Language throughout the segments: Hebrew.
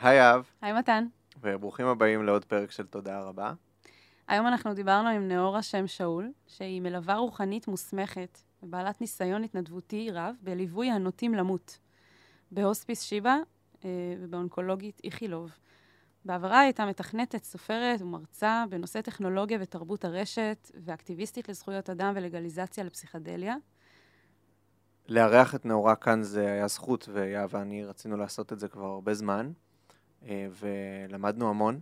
היי אב, היי מתן. וברוכים הבאים לעוד פרק של תודה רבה. היום אנחנו דיברנו עם נאורה שם שאול, שהיא מלווה רוחנית מוסמכת ובעלת ניסיון התנדבותי רב בליווי הנוטים למות, בהוספיס שיבא אה, ובאונקולוגית איכילוב. בעברה הייתה מתכנתת, סופרת ומרצה בנושא טכנולוגיה ותרבות הרשת, ואקטיביסטית לזכויות אדם ולגליזציה לפסיכדליה. לארח את נאורה כאן זה היה זכות, ויהב ואני רצינו לעשות את זה כבר הרבה זמן, ולמדנו המון.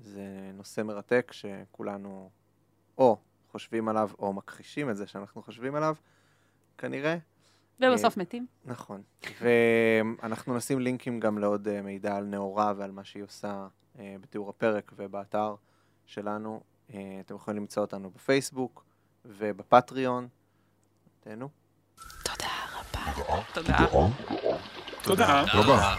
זה נושא מרתק שכולנו או חושבים עליו או מכחישים את זה שאנחנו חושבים עליו, כנראה. ובסוף מתים. נכון. ואנחנו נשים לינקים גם לעוד אה, מידע על נאורה ועל מה שהיא עושה אה, בתיאור הפרק ובאתר שלנו. אה, אתם יכולים למצוא אותנו בפייסבוק ובפטריון. תהנו. תודה רבה. תודה. תודה רבה. תודה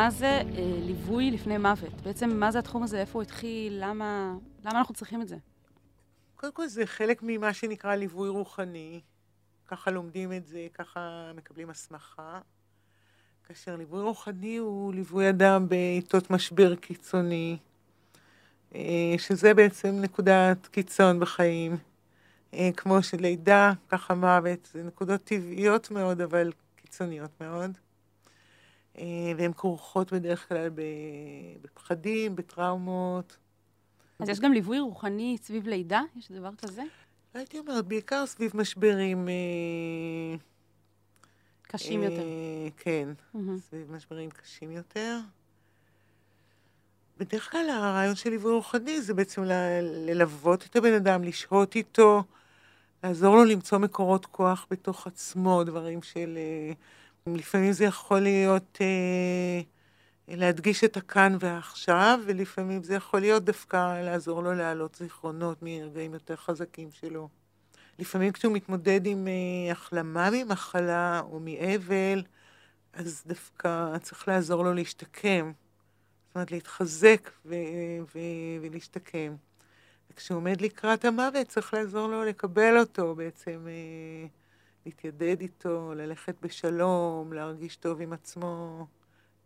מה זה אה, ליווי לפני מוות? בעצם, מה זה התחום הזה? איפה הוא התחיל? למה, למה אנחנו צריכים את זה? קודם כל זה חלק ממה שנקרא ליווי רוחני. ככה לומדים את זה, ככה מקבלים הסמכה. כאשר ליווי רוחני הוא ליווי אדם בעיתות משבר קיצוני, אה, שזה בעצם נקודת קיצון בחיים. אה, כמו שלידה, ככה מוות, זה נקודות טבעיות מאוד, אבל קיצוניות מאוד. אה, והן כרוכות בדרך כלל בפחדים, בטראומות. אז יש גם ליווי רוחני סביב לידה? יש דבר כזה? הייתי אומרת, בעיקר סביב משברים... אה, קשים אה, יותר. כן. סביב משברים קשים יותר. בדרך כלל הרעיון של ליווי רוחני זה בעצם ללוות את הבן אדם, לשהות איתו, לעזור לו למצוא מקורות כוח בתוך עצמו, דברים של... אה, לפעמים זה יכול להיות אה, להדגיש את הכאן והעכשיו, ולפעמים זה יכול להיות דווקא לעזור לו להעלות זיכרונות מרגעים יותר חזקים שלו. לפעמים כשהוא מתמודד עם אה, החלמה ממחלה או מאבל, אז דווקא צריך לעזור לו להשתקם. זאת אומרת, להתחזק ו- ו- ולהשתקם. וכשהוא עומד לקראת המוות, צריך לעזור לו לקבל אותו, בעצם אה, להתיידד איתו, ללכת בשלום, להרגיש טוב עם עצמו,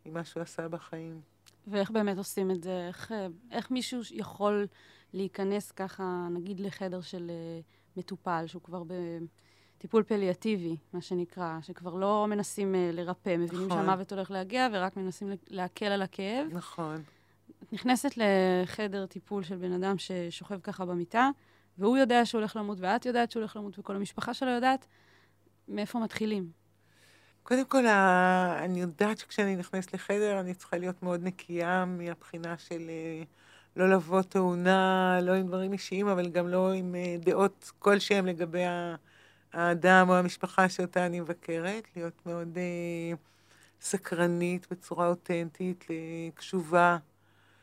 עם מה שהוא עשה בחיים. ואיך באמת עושים את זה? איך, אה, איך מישהו יכול להיכנס ככה, נגיד, לחדר של אה, מטופל, שהוא כבר בטיפול פליאטיבי, מה שנקרא, שכבר לא מנסים אה, לרפא, מבינים נכון. שהמוות הולך להגיע, ורק מנסים להקל על הכאב. נכון. את נכנסת לחדר טיפול של בן אדם ששוכב ככה במיטה, והוא יודע שהוא הולך למות, ואת יודעת שהוא הולך למות, וכל המשפחה שלו יודעת, מאיפה מתחילים? קודם כל, אני יודעת שכשאני נכנסת לחדר, אני צריכה להיות מאוד נקייה מהבחינה של אה, לא לבוא תאונה, לא עם דברים אישיים, אבל גם לא עם אה, דעות כלשהם לגבי האדם או המשפחה שאותה אני מבקרת. להיות מאוד אה, סקרנית בצורה אותנטית, קשובה,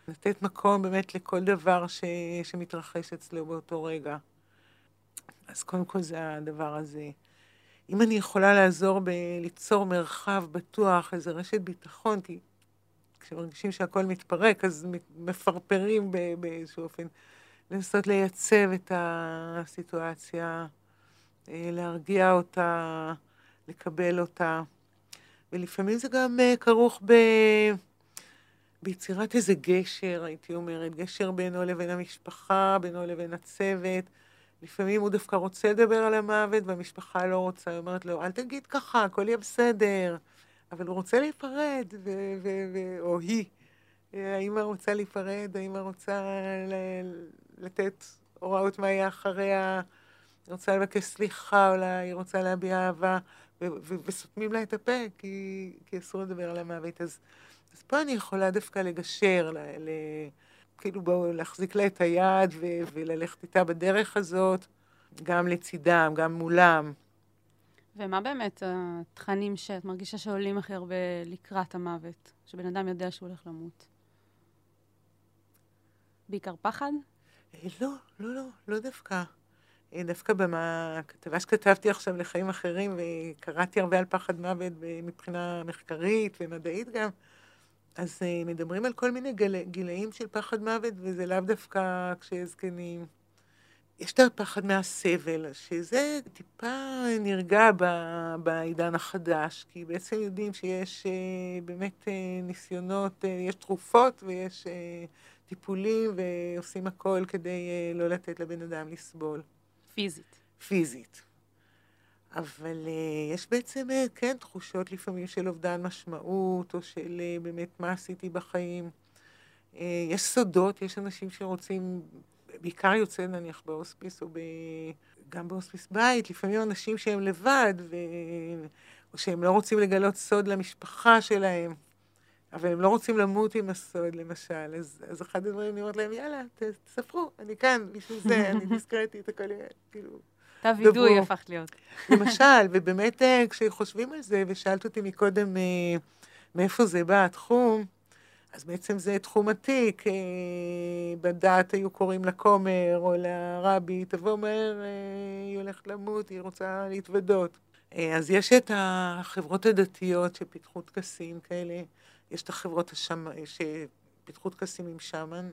לתת מקום באמת לכל דבר ש- שמתרחש אצלו באותו רגע. אז קודם כל זה הדבר הזה. אם אני יכולה לעזור בליצור מרחב בטוח, איזו רשת ביטחון, כי כשמרגישים שהכל מתפרק, אז מפרפרים באיזשהו אופן. לנסות לייצב את הסיטואציה, אה, להרגיע אותה, לקבל אותה. ולפעמים זה גם אה, כרוך ב... ביצירת איזה גשר, הייתי אומרת, גשר בינו לבין המשפחה, בינו לבין הצוות. לפעמים הוא דווקא רוצה לדבר על המוות והמשפחה לא רוצה, היא אומרת לו, אל תגיד ככה, הכל יהיה בסדר. אבל הוא רוצה להיפרד, ו- ו- ו- או היא. האמא רוצה להיפרד, האמא רוצה ל- לתת הוראות מה יהיה אחריה, היא רוצה לבקש סליחה, אולי היא רוצה להביע אהבה, וסותמים לה את הפה, כי, כי אסור לדבר על המוות. אז, אז פה אני יכולה דווקא לגשר, ל- ל- כאילו בואו להחזיק לה את היד ו- וללכת איתה בדרך הזאת, גם לצידם, גם מולם. ומה באמת התכנים שאת מרגישה שעולים הכי הרבה לקראת המוות? שבן אדם יודע שהוא הולך למות? בעיקר פחד? אה, לא, לא, לא, לא דווקא. אה, דווקא בכתבה שכתבתי עכשיו לחיים אחרים, וקראתי הרבה על פחד מוות מבחינה מחקרית ומדעית גם, אז אה, מדברים על כל מיני גל... גילאים של פחד מוות, וזה לאו דווקא כשזקנים. יש את הפחד מהסבל, שזה טיפה נרגע ב... בעידן החדש, כי בעצם יודעים שיש באמת ניסיונות, יש תרופות ויש טיפולים ועושים הכל כדי לא לתת לבן אדם לסבול. פיזית. פיזית. אבל uh, יש בעצם, uh, כן, תחושות לפעמים של אובדן משמעות, או של uh, באמת מה עשיתי בחיים. Uh, יש סודות, יש אנשים שרוצים, בעיקר יוצא נניח בהוספיס, או ב... גם בהוספיס בית, לפעמים אנשים שהם לבד, ו... או שהם לא רוצים לגלות סוד למשפחה שלהם. אבל הם לא רוצים למות עם הסוד, למשל. אז, אז אחד הדברים, אני אומרת להם, יאללה, תספרו, אני כאן, בשביל זה, אני דיסקרטית, הכל כאילו... תא וידוי הפך להיות. למשל, ובאמת, אה, כשחושבים על זה, ושאלת אותי מקודם אה, מאיפה זה בא, התחום, אז בעצם זה תחום עתיק. אה, בדת היו קוראים לכומר או לרבי, תבוא מהר, היא הולכת למות, היא רוצה להתוודות. אז יש את החברות הדתיות שפיתחו טקסים כאלה. יש את החברות השמ... שפיתחו טקסים עם שמן.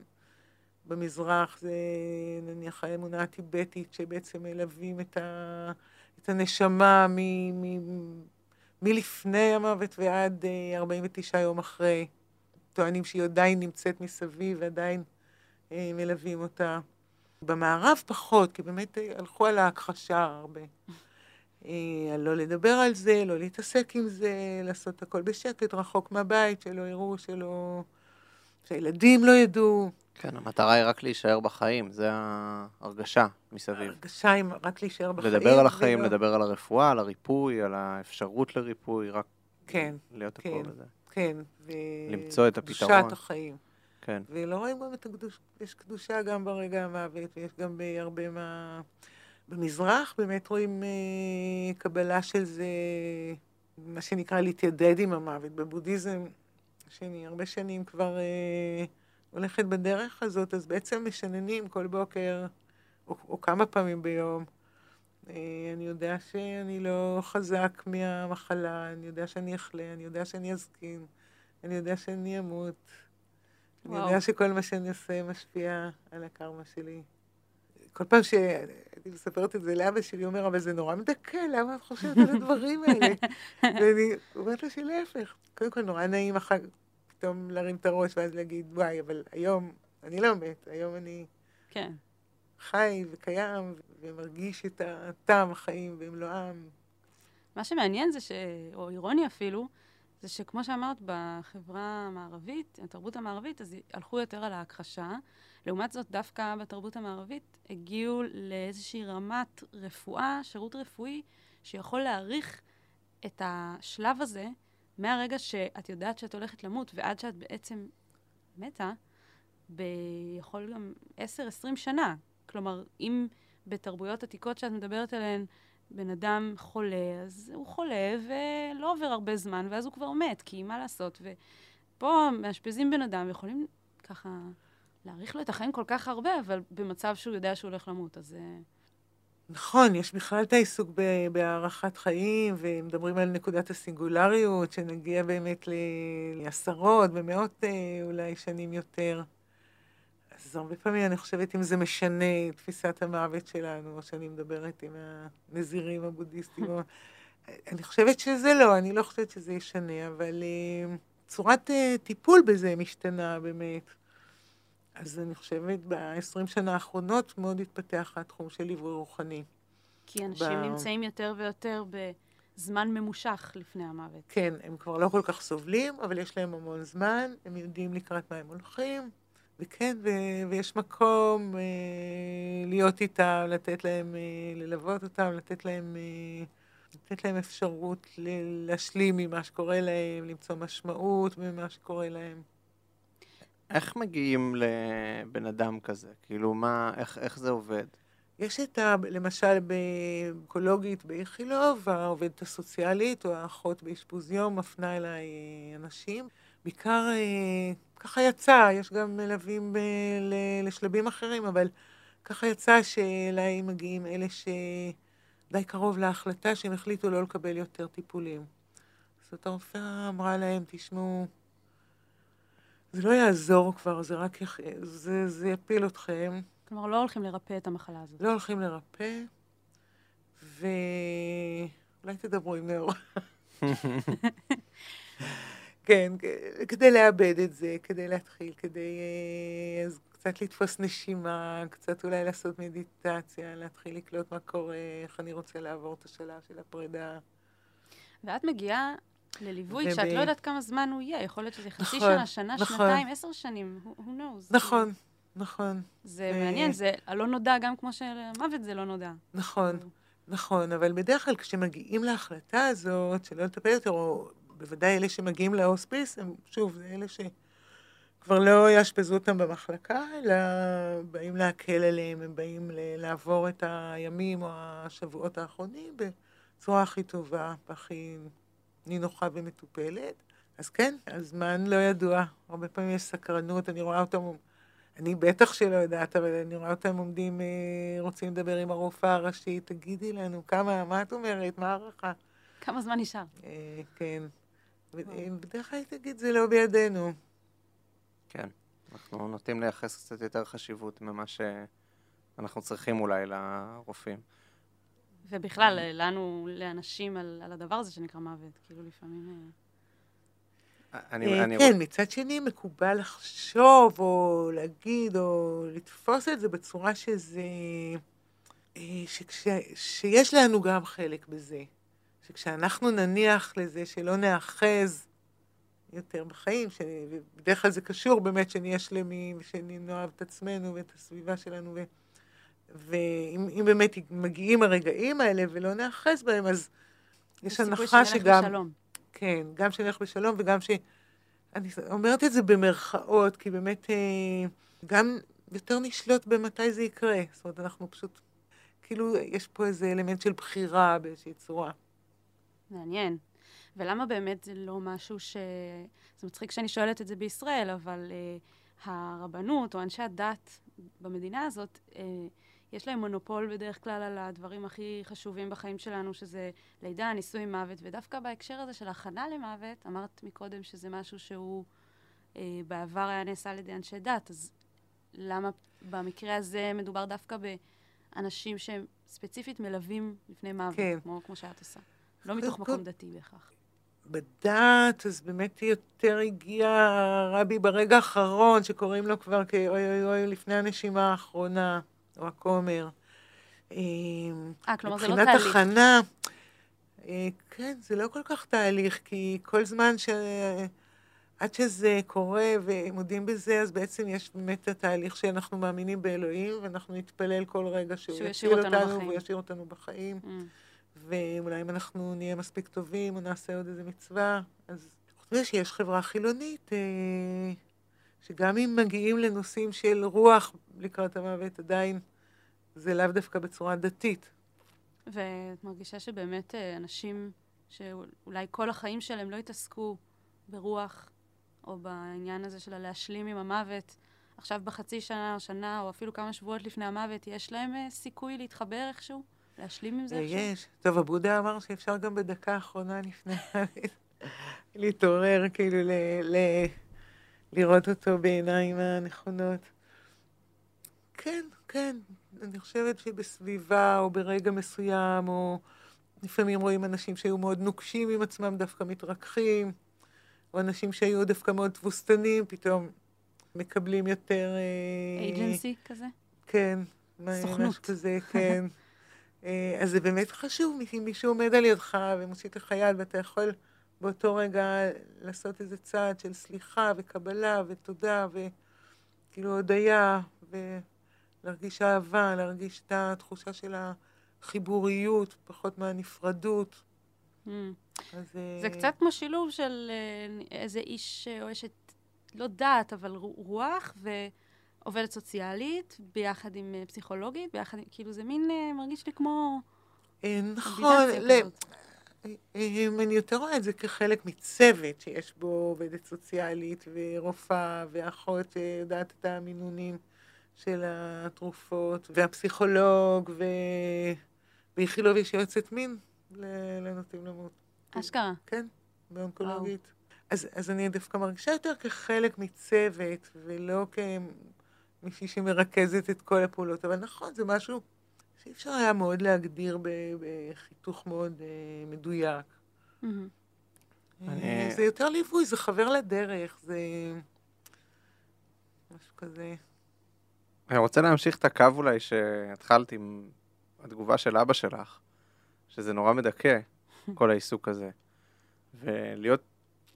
במזרח זה נניח האמונה הטיבטית, שבעצם מלווים את, ה... את הנשמה מ... מ... מלפני המוות ועד 49 אה, יום אחרי. טוענים שהיא עדיין נמצאת מסביב ועדיין אה, מלווים אותה. במערב פחות, כי באמת אה, הלכו על ההכחשה הרבה. לא לדבר על זה, לא להתעסק עם זה, לעשות הכל בשקט, רחוק מהבית, שלא יראו, שלא... שהילדים לא ידעו. כן, המטרה היא רק להישאר בחיים, זה ההרגשה מסביב. ההרגשה היא רק להישאר בחיים. לדבר על החיים, ולא... לדבר על הרפואה, על הריפוי, על האפשרות לריפוי, רק כן, להיות כן, הכל בזה. כן, ו... למצוא את הפתרון. קדושת החיים. כן. ולא רואים גם את הקדוש... יש קדושה גם ברגע המוות, ויש גם בהרבה מה... במזרח באמת רואים אה, קבלה של זה, מה שנקרא להתיידד עם המוות. בבודהיזם, שאני הרבה שנים כבר אה, הולכת בדרך הזאת, אז בעצם משננים כל בוקר, או, או כמה פעמים ביום. אה, אני יודע שאני לא חזק מהמחלה, אני יודע שאני אחלה, אני יודע שאני אזקין, אני יודע שאני אמות. וואו. אני יודע שכל מה שאני עושה משפיע על הקרמה שלי. כל פעם שהייתי מספרת את זה לאבא שלי, הוא אומר, אבל זה נורא מדכא, למה את חושבת על הדברים האלה? ואני אומרת לו שלהפך. קודם כל, נורא נעים אחר פתאום להרים את הראש ואז להגיד, וואי, אבל היום אני לא מת, היום אני כן. חי וקיים ומרגיש את הטעם החיים במלואם. מה שמעניין זה, ש... או אירוני אפילו, זה שכמו שאמרת, בחברה המערבית, התרבות המערבית, אז הלכו יותר על ההכחשה. לעומת זאת, דווקא בתרבות המערבית הגיעו לאיזושהי רמת רפואה, שירות רפואי, שיכול להעריך את השלב הזה מהרגע שאת יודעת שאת הולכת למות ועד שאת בעצם מתה, ביכול גם 10-20 שנה. כלומר, אם בתרבויות עתיקות שאת מדברת עליהן, בן אדם חולה, אז הוא חולה ולא עובר הרבה זמן, ואז הוא כבר מת, כי מה לעשות? ופה מאשפזים בן אדם ויכולים ככה להאריך לו את החיים כל כך הרבה, אבל במצב שהוא יודע שהוא הולך למות, אז... אה, נכון, יש בכלל את העיסוק בהארכת חיים, ומדברים על נקודת הסינגולריות, שנגיע באמת לעשרות ומאות אה, אולי שנים יותר. אז הרבה פעמים אני חושבת אם זה משנה את תפיסת המוות שלנו, או שאני מדברת עם הנזירים הבודהיסטים. אני חושבת שזה לא, אני לא חושבת שזה ישנה, אבל uh, צורת uh, טיפול בזה משתנה באמת. אז אני חושבת ב-20 שנה האחרונות מאוד התפתח התחום של ליווי רוחני. כי אנשים ב... נמצאים יותר ויותר בזמן ממושך לפני המוות. כן, הם כבר לא כל כך סובלים, אבל יש להם המון זמן, הם יודעים לקראת מה הם הולכים, וכן, ו- ויש מקום אה, להיות איתם, לתת להם, אה, ללוות אותם, לתת להם, אה, לתת להם אפשרות ל- להשלים ממה שקורה להם, למצוא משמעות ממה שקורה להם. איך מגיעים לבן אדם כזה? כאילו, מה, איך, איך זה עובד? יש את ה... למשל, באקולוגית באיכילוב, העובדת הסוציאלית או האחות באשפוז יום מפנה אליי אה, אנשים. בעיקר אה, ככה יצא, יש גם מלווים ב... ל... לשלבים אחרים, אבל ככה יצא שאליי מגיעים אלה שדי קרוב להחלטה שהם החליטו לא לקבל יותר טיפולים. זאת הרופאה אמרה להם, תשמעו, זה לא יעזור כבר, זה רק יח... זה, זה יפיל אתכם. כלומר, לא הולכים לרפא את המחלה הזאת. לא הולכים לרפא, ואולי תדברו עם נאור. כן, כדי לאבד את זה, כדי להתחיל, כדי אה, אז קצת לתפוס נשימה, קצת אולי לעשות מדיטציה, להתחיל לקלוט מה קורה, איך אני רוצה לעבור את השלב של הפרידה. ואת מגיעה לליווי וב- כשאת לא יודעת כמה זמן הוא יהיה. יכול להיות שזה חצי נכון, שנה, שנה, נכון. שנתיים, עשר שנים, who knows. נכון, נכון, זה ו- מעניין, זה הלא נודע גם כמו שהמוות זה לא נודע. נכון, נכון, אבל בדרך כלל כשמגיעים להחלטה הזאת, שלא לטפל יותר, או בוודאי אלה שמגיעים להוספיס, הם, שוב, זה אלה שכבר לא יאשפזו אותם במחלקה, אלא באים להקל עליהם, הם באים לעבור את הימים או השבועות האחרונים בצורה הכי טובה, הכי נינוחה ומטופלת. אז כן, הזמן לא ידוע. הרבה פעמים יש סקרנות, אני רואה אותם, אני בטח שלא יודעת, אבל אני רואה אותם עומדים, אה, רוצים לדבר עם הרופאה הראשית, תגידי לנו, כמה, מה את אומרת, מה הערכה? כמה זמן נשאר? אה, כן. בדרך כלל תגיד, זה לא בידינו. כן. אנחנו נוטים לייחס קצת יותר חשיבות ממה שאנחנו צריכים אולי לרופאים. ובכלל, לנו, לאנשים, על, על הדבר הזה שנקרא מוות. כאילו, לפעמים... אה, אני, אה, אני כן, מצד שני, מקובל לחשוב, או להגיד, או לתפוס את זה בצורה שזה... אה, שכש, שיש לנו גם חלק בזה. שכשאנחנו נניח לזה שלא נאחז יותר בחיים, שבדרך כלל זה קשור באמת שנהיה שלמים, ושנאהב את עצמנו ואת הסביבה שלנו, ו, ואם אם באמת מגיעים הרגעים האלה ולא נאחז בהם, אז יש הנחה שגם... בשלום. כן, גם שנלך בשלום וגם ש... אני אומרת את זה במרכאות, כי באמת אה, גם יותר נשלוט במתי זה יקרה. זאת אומרת, אנחנו פשוט, כאילו, יש פה איזה אלמנט של בחירה באיזושהי צורה. מעניין. ולמה באמת זה לא משהו ש... זה מצחיק שאני שואלת את זה בישראל, אבל uh, הרבנות או אנשי הדת במדינה הזאת, uh, יש להם מונופול בדרך כלל על הדברים הכי חשובים בחיים שלנו, שזה לידה, ניסוי, מוות, ודווקא בהקשר הזה של הכנה למוות, אמרת מקודם שזה משהו שהוא uh, בעבר היה נעשה על ידי אנשי דת, אז למה במקרה הזה מדובר דווקא באנשים שהם ספציפית מלווים לפני מוות, כן. כמו, כמו שאת עושה? לא מתוך מקום דתי בהכרח. בדת, אז באמת יותר הגיע הרבי ברגע האחרון, שקוראים לו כבר כאוי אוי אוי לפני הנשימה האחרונה, או הכומר. אה, אה, כלומר זה לא מבחינת תהליך. הכנה, אה, כן, זה לא כל כך תהליך, כי כל זמן ש... עד שזה קורה ומודים בזה, אז בעצם יש באמת התהליך שאנחנו מאמינים באלוהים, ואנחנו נתפלל כל רגע שהוא ישאיר אותנו אותנו, בחיים. והוא ישאיר אותנו בחיים. Mm. ואולי אם אנחנו נהיה מספיק טובים, או נעשה עוד איזה מצווה, אז חוץ מזה שיש חברה חילונית, אה, שגם אם מגיעים לנושאים של רוח לקראת המוות, עדיין זה לאו דווקא בצורה דתית. ואת מרגישה שבאמת אה, אנשים שאולי כל החיים שלהם לא התעסקו ברוח, או בעניין הזה של להשלים עם המוות, עכשיו בחצי שנה או שנה, או אפילו כמה שבועות לפני המוות, יש להם אה, סיכוי להתחבר איכשהו? להשלים עם זה איכשהו? יש. טוב, הבודה אמר שאפשר גם בדקה האחרונה לפני להתעורר, כאילו ל... ל... לראות אותו בעיניים הנכונות. כן, כן. אני חושבת שבסביבה או ברגע מסוים, או לפעמים רואים אנשים שהיו מאוד נוקשים עם עצמם, דווקא מתרככים, או אנשים שהיו דווקא מאוד תבוסתנים, פתאום מקבלים יותר... אה, אייג'נסי כזה? כן. סוכנות. משהו כזה, כן. אה, אז זה באמת חשוב, אם מישהו עומד על ידך ומושיט לך יד, ואתה יכול באותו רגע לעשות איזה צעד של סליחה וקבלה ותודה וכאילו הודיה, ולהרגיש אהבה, להרגיש את התחושה של החיבוריות, פחות מהנפרדות. Mm. אז... אה, זה קצת כמו שילוב של אה, איזה איש או אשת לא דת, אבל רוח, ועובדת סוציאלית, ביחד עם אה, פסיכולוגית, ביחד עם, כאילו זה מין, אה, מרגיש לי כמו... נכון, אני יותר רואה את זה כחלק מצוות שיש בו עובדת סוציאלית ורופאה ואחות שיודעת את המינונים של התרופות, והפסיכולוג, ו... באיכילוב יש יועצת מין לנוטים למות. אשכרה. כן, באונקולוגית. אז, אז אני דווקא מרגישה יותר כחלק מצוות, ולא כמישהי שמרכזת את כל הפעולות. אבל נכון, זה משהו שאי אפשר היה מאוד להגדיר בחיתוך מאוד uh, מדויק. Mm-hmm. אני... זה יותר ליווי, זה חבר לדרך, זה משהו כזה. אני רוצה להמשיך את הקו אולי שהתחלת עם התגובה של אבא שלך, שזה נורא מדכא, כל העיסוק הזה. ולהיות,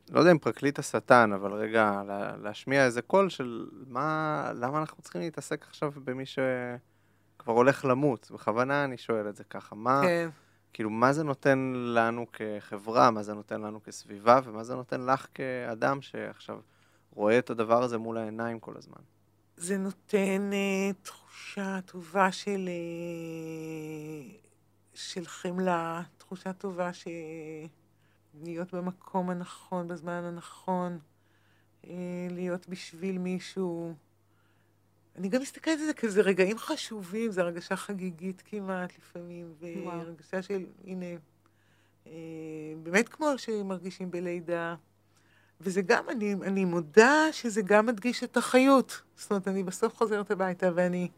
לא יודע אם פרקליט השטן, אבל רגע, להשמיע איזה קול של מה, למה אנחנו צריכים להתעסק עכשיו במי שכבר הולך למות? בכוונה אני שואל את זה ככה. מה, כן. כאילו, מה זה נותן לנו כחברה, מה זה נותן לנו כסביבה, ומה זה נותן לך כאדם שעכשיו רואה את הדבר הזה מול העיניים כל הזמן? זה נותן uh, תחושה טובה של, uh, של חמלה, תחושה טובה להיות במקום הנכון, בזמן הנכון, uh, להיות בשביל מישהו. אני גם מסתכלת על זה כאיזה רגעים חשובים, זו הרגשה חגיגית כמעט לפעמים, והרגשה של, הנה, uh, באמת כמו שמרגישים בלידה. וזה גם, אני, אני מודה שזה גם מדגיש את החיות. זאת אומרת, אני בסוף חוזרת הביתה ואני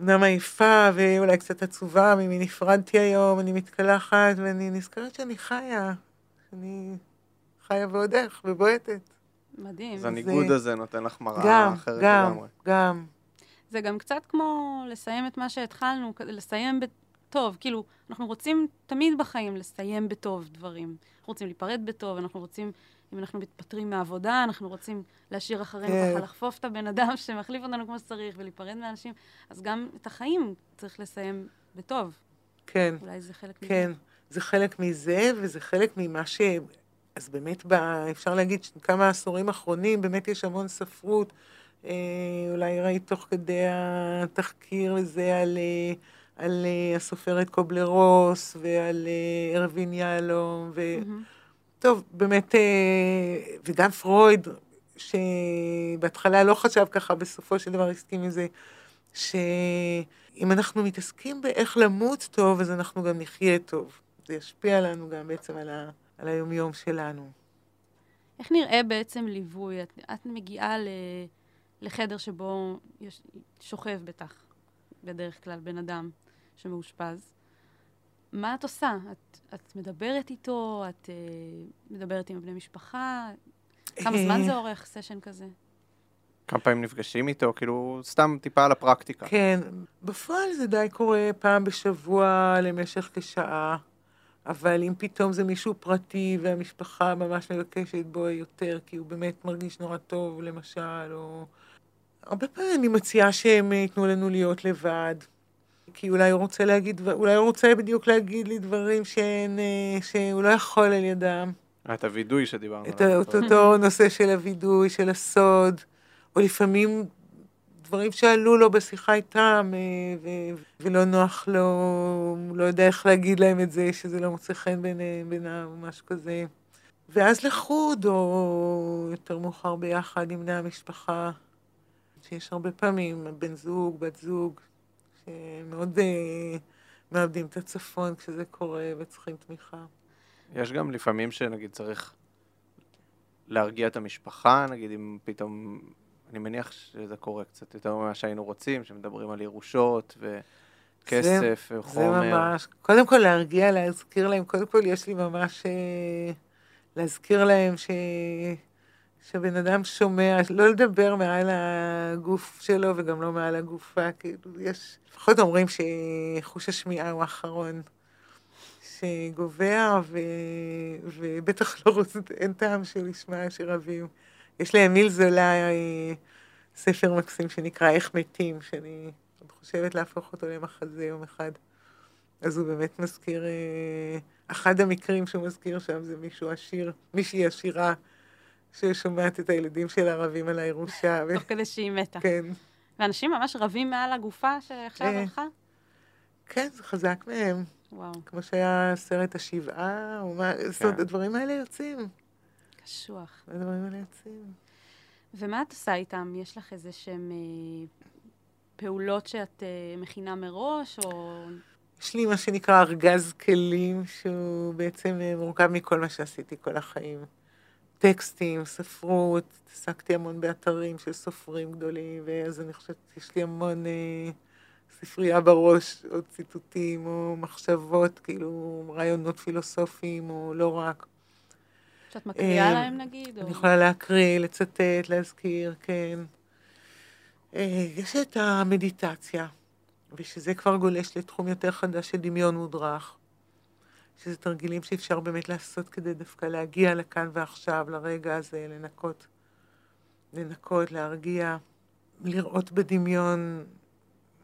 אמנם עייפה ואולי קצת עצובה ממי נפרדתי היום, אני מתקלחת ואני נזכרת שאני חיה, שאני חיה ועוד איך, ובועטת. מדהים. אז הניגוד זה... הזה נותן לך מראה גם, אחרת גם, לגמרי. גם, גם. זה גם קצת כמו לסיים את מה שהתחלנו, לסיים בטוב. כאילו, אנחנו רוצים תמיד בחיים לסיים בטוב דברים. אנחנו רוצים להיפרד בטוב, אנחנו רוצים אם אנחנו מתפטרים מהעבודה, אנחנו רוצים להשאיר אחרינו כן. ככה, לחפוף את הבן אדם שמחליף אותנו כמו שצריך ולהיפרד מאנשים, אז גם את החיים צריך לסיים בטוב. כן. אולי זה חלק כן. מזה. כן, זה חלק מזה, וזה חלק ממה ש... אז באמת, ב... אפשר להגיד שכמה עשורים אחרונים, באמת יש המון ספרות. אה, אולי ראית תוך כדי התחקיר הזה על, אה, על אה, הסופרת קובלרוס ועל אה, ארווין יהלום, ו... Mm-hmm. טוב, באמת, אה, וגם פרויד, שבהתחלה לא חשב ככה, בסופו של דבר הסכים עם זה, שאם אנחנו מתעסקים באיך למות טוב, אז אנחנו גם נחיה טוב. זה ישפיע לנו גם בעצם על, ה, על היומיום שלנו. איך נראה בעצם ליווי? את, את מגיעה ל, לחדר שבו יש, שוכב בטח, בדרך כלל, בן אדם שמאושפז. מה את עושה? את, את מדברת איתו? את uh, מדברת עם בני משפחה? כמה זמן זה אורך, סשן כזה? כמה פעמים נפגשים איתו? כאילו, סתם טיפה על הפרקטיקה. כן, בפועל זה די קורה פעם בשבוע למשך כשעה, אבל אם פתאום זה מישהו פרטי והמשפחה ממש מבקשת בו יותר, כי הוא באמת מרגיש נורא טוב, למשל, או... הרבה פעמים אני מציעה שהם ייתנו לנו להיות לבד. כי אולי הוא רוצה להגיד, אולי הוא רוצה בדיוק להגיד לי דברים שאין, אה, שהוא לא יכול על ידם. את הווידוי שדיברנו עליו. את אותו נושא של הווידוי, של הסוד, או לפעמים דברים שעלו לו בשיחה איתם, אה, ו- ולא נוח לו, הוא לא יודע איך להגיד להם את זה, שזה לא מוצא חן ביניהם, או משהו כזה. ואז לחוד, או יותר מאוחר ביחד עם בני המשפחה, שיש הרבה פעמים, בן זוג, בת זוג, שמאוד uh, מאבדים את הצפון כשזה קורה וצריכים תמיכה. יש גם לפעמים שנגיד צריך להרגיע את המשפחה, נגיד אם פתאום, אני מניח שזה קורה קצת יותר ממה שהיינו רוצים, שמדברים על ירושות וכסף זה, וחומר. זה ממש, קודם כל להרגיע, להזכיר להם, קודם כל יש לי ממש uh, להזכיר להם ש... שבן אדם שומע, לא לדבר מעל הגוף שלו וגם לא מעל הגופה, כאילו, יש, לפחות אומרים שחוש השמיעה הוא האחרון שגובע, ו... ובטח לא רוצה, אין טעם שהוא ישמע שרבים. יש לאמיל זולה אה, ספר מקסים שנקרא איך מתים, שאני חושבת להפוך אותו למחזה יום אחד. אז הוא באמת מזכיר, אה, אחד המקרים שהוא מזכיר שם זה מישהו עשיר, מישהי עשירה. ששומעת את הילדים שלה רבים על הירושה. תוך כדי שהיא מתה. כן, ואנשים ממש רבים מעל הגופה שעכשיו אה. הלכה? כן, זה חזק מהם. וואו, כמו שהיה סרט השבעה, או מה, זאת אומרת, כן. הדברים האלה יוצאים. קשוח. הדברים האלה יוצאים. ומה את עושה איתם? יש לך איזה שהן אה, פעולות שאת אה, מכינה מראש, או... יש לי מה שנקרא ארגז כלים, שהוא בעצם מורכב מכל מה שעשיתי כל החיים. טקסטים, ספרות, התעסקתי המון באתרים של סופרים גדולים, ואז אני חושבת שיש לי המון אה, ספרייה בראש, או ציטוטים, או מחשבות, כאילו רעיונות פילוסופיים, או לא רק. שאת מקריאה אה, להם נגיד? או... אני יכולה להקריא, לצטט, להזכיר, כן. אה, יש את המדיטציה, ושזה כבר גולש לתחום יותר חדש של דמיון מודרך. שזה תרגילים שאפשר באמת לעשות כדי דווקא להגיע לכאן ועכשיו, לרגע הזה, לנקות, לנקות, להרגיע, לראות בדמיון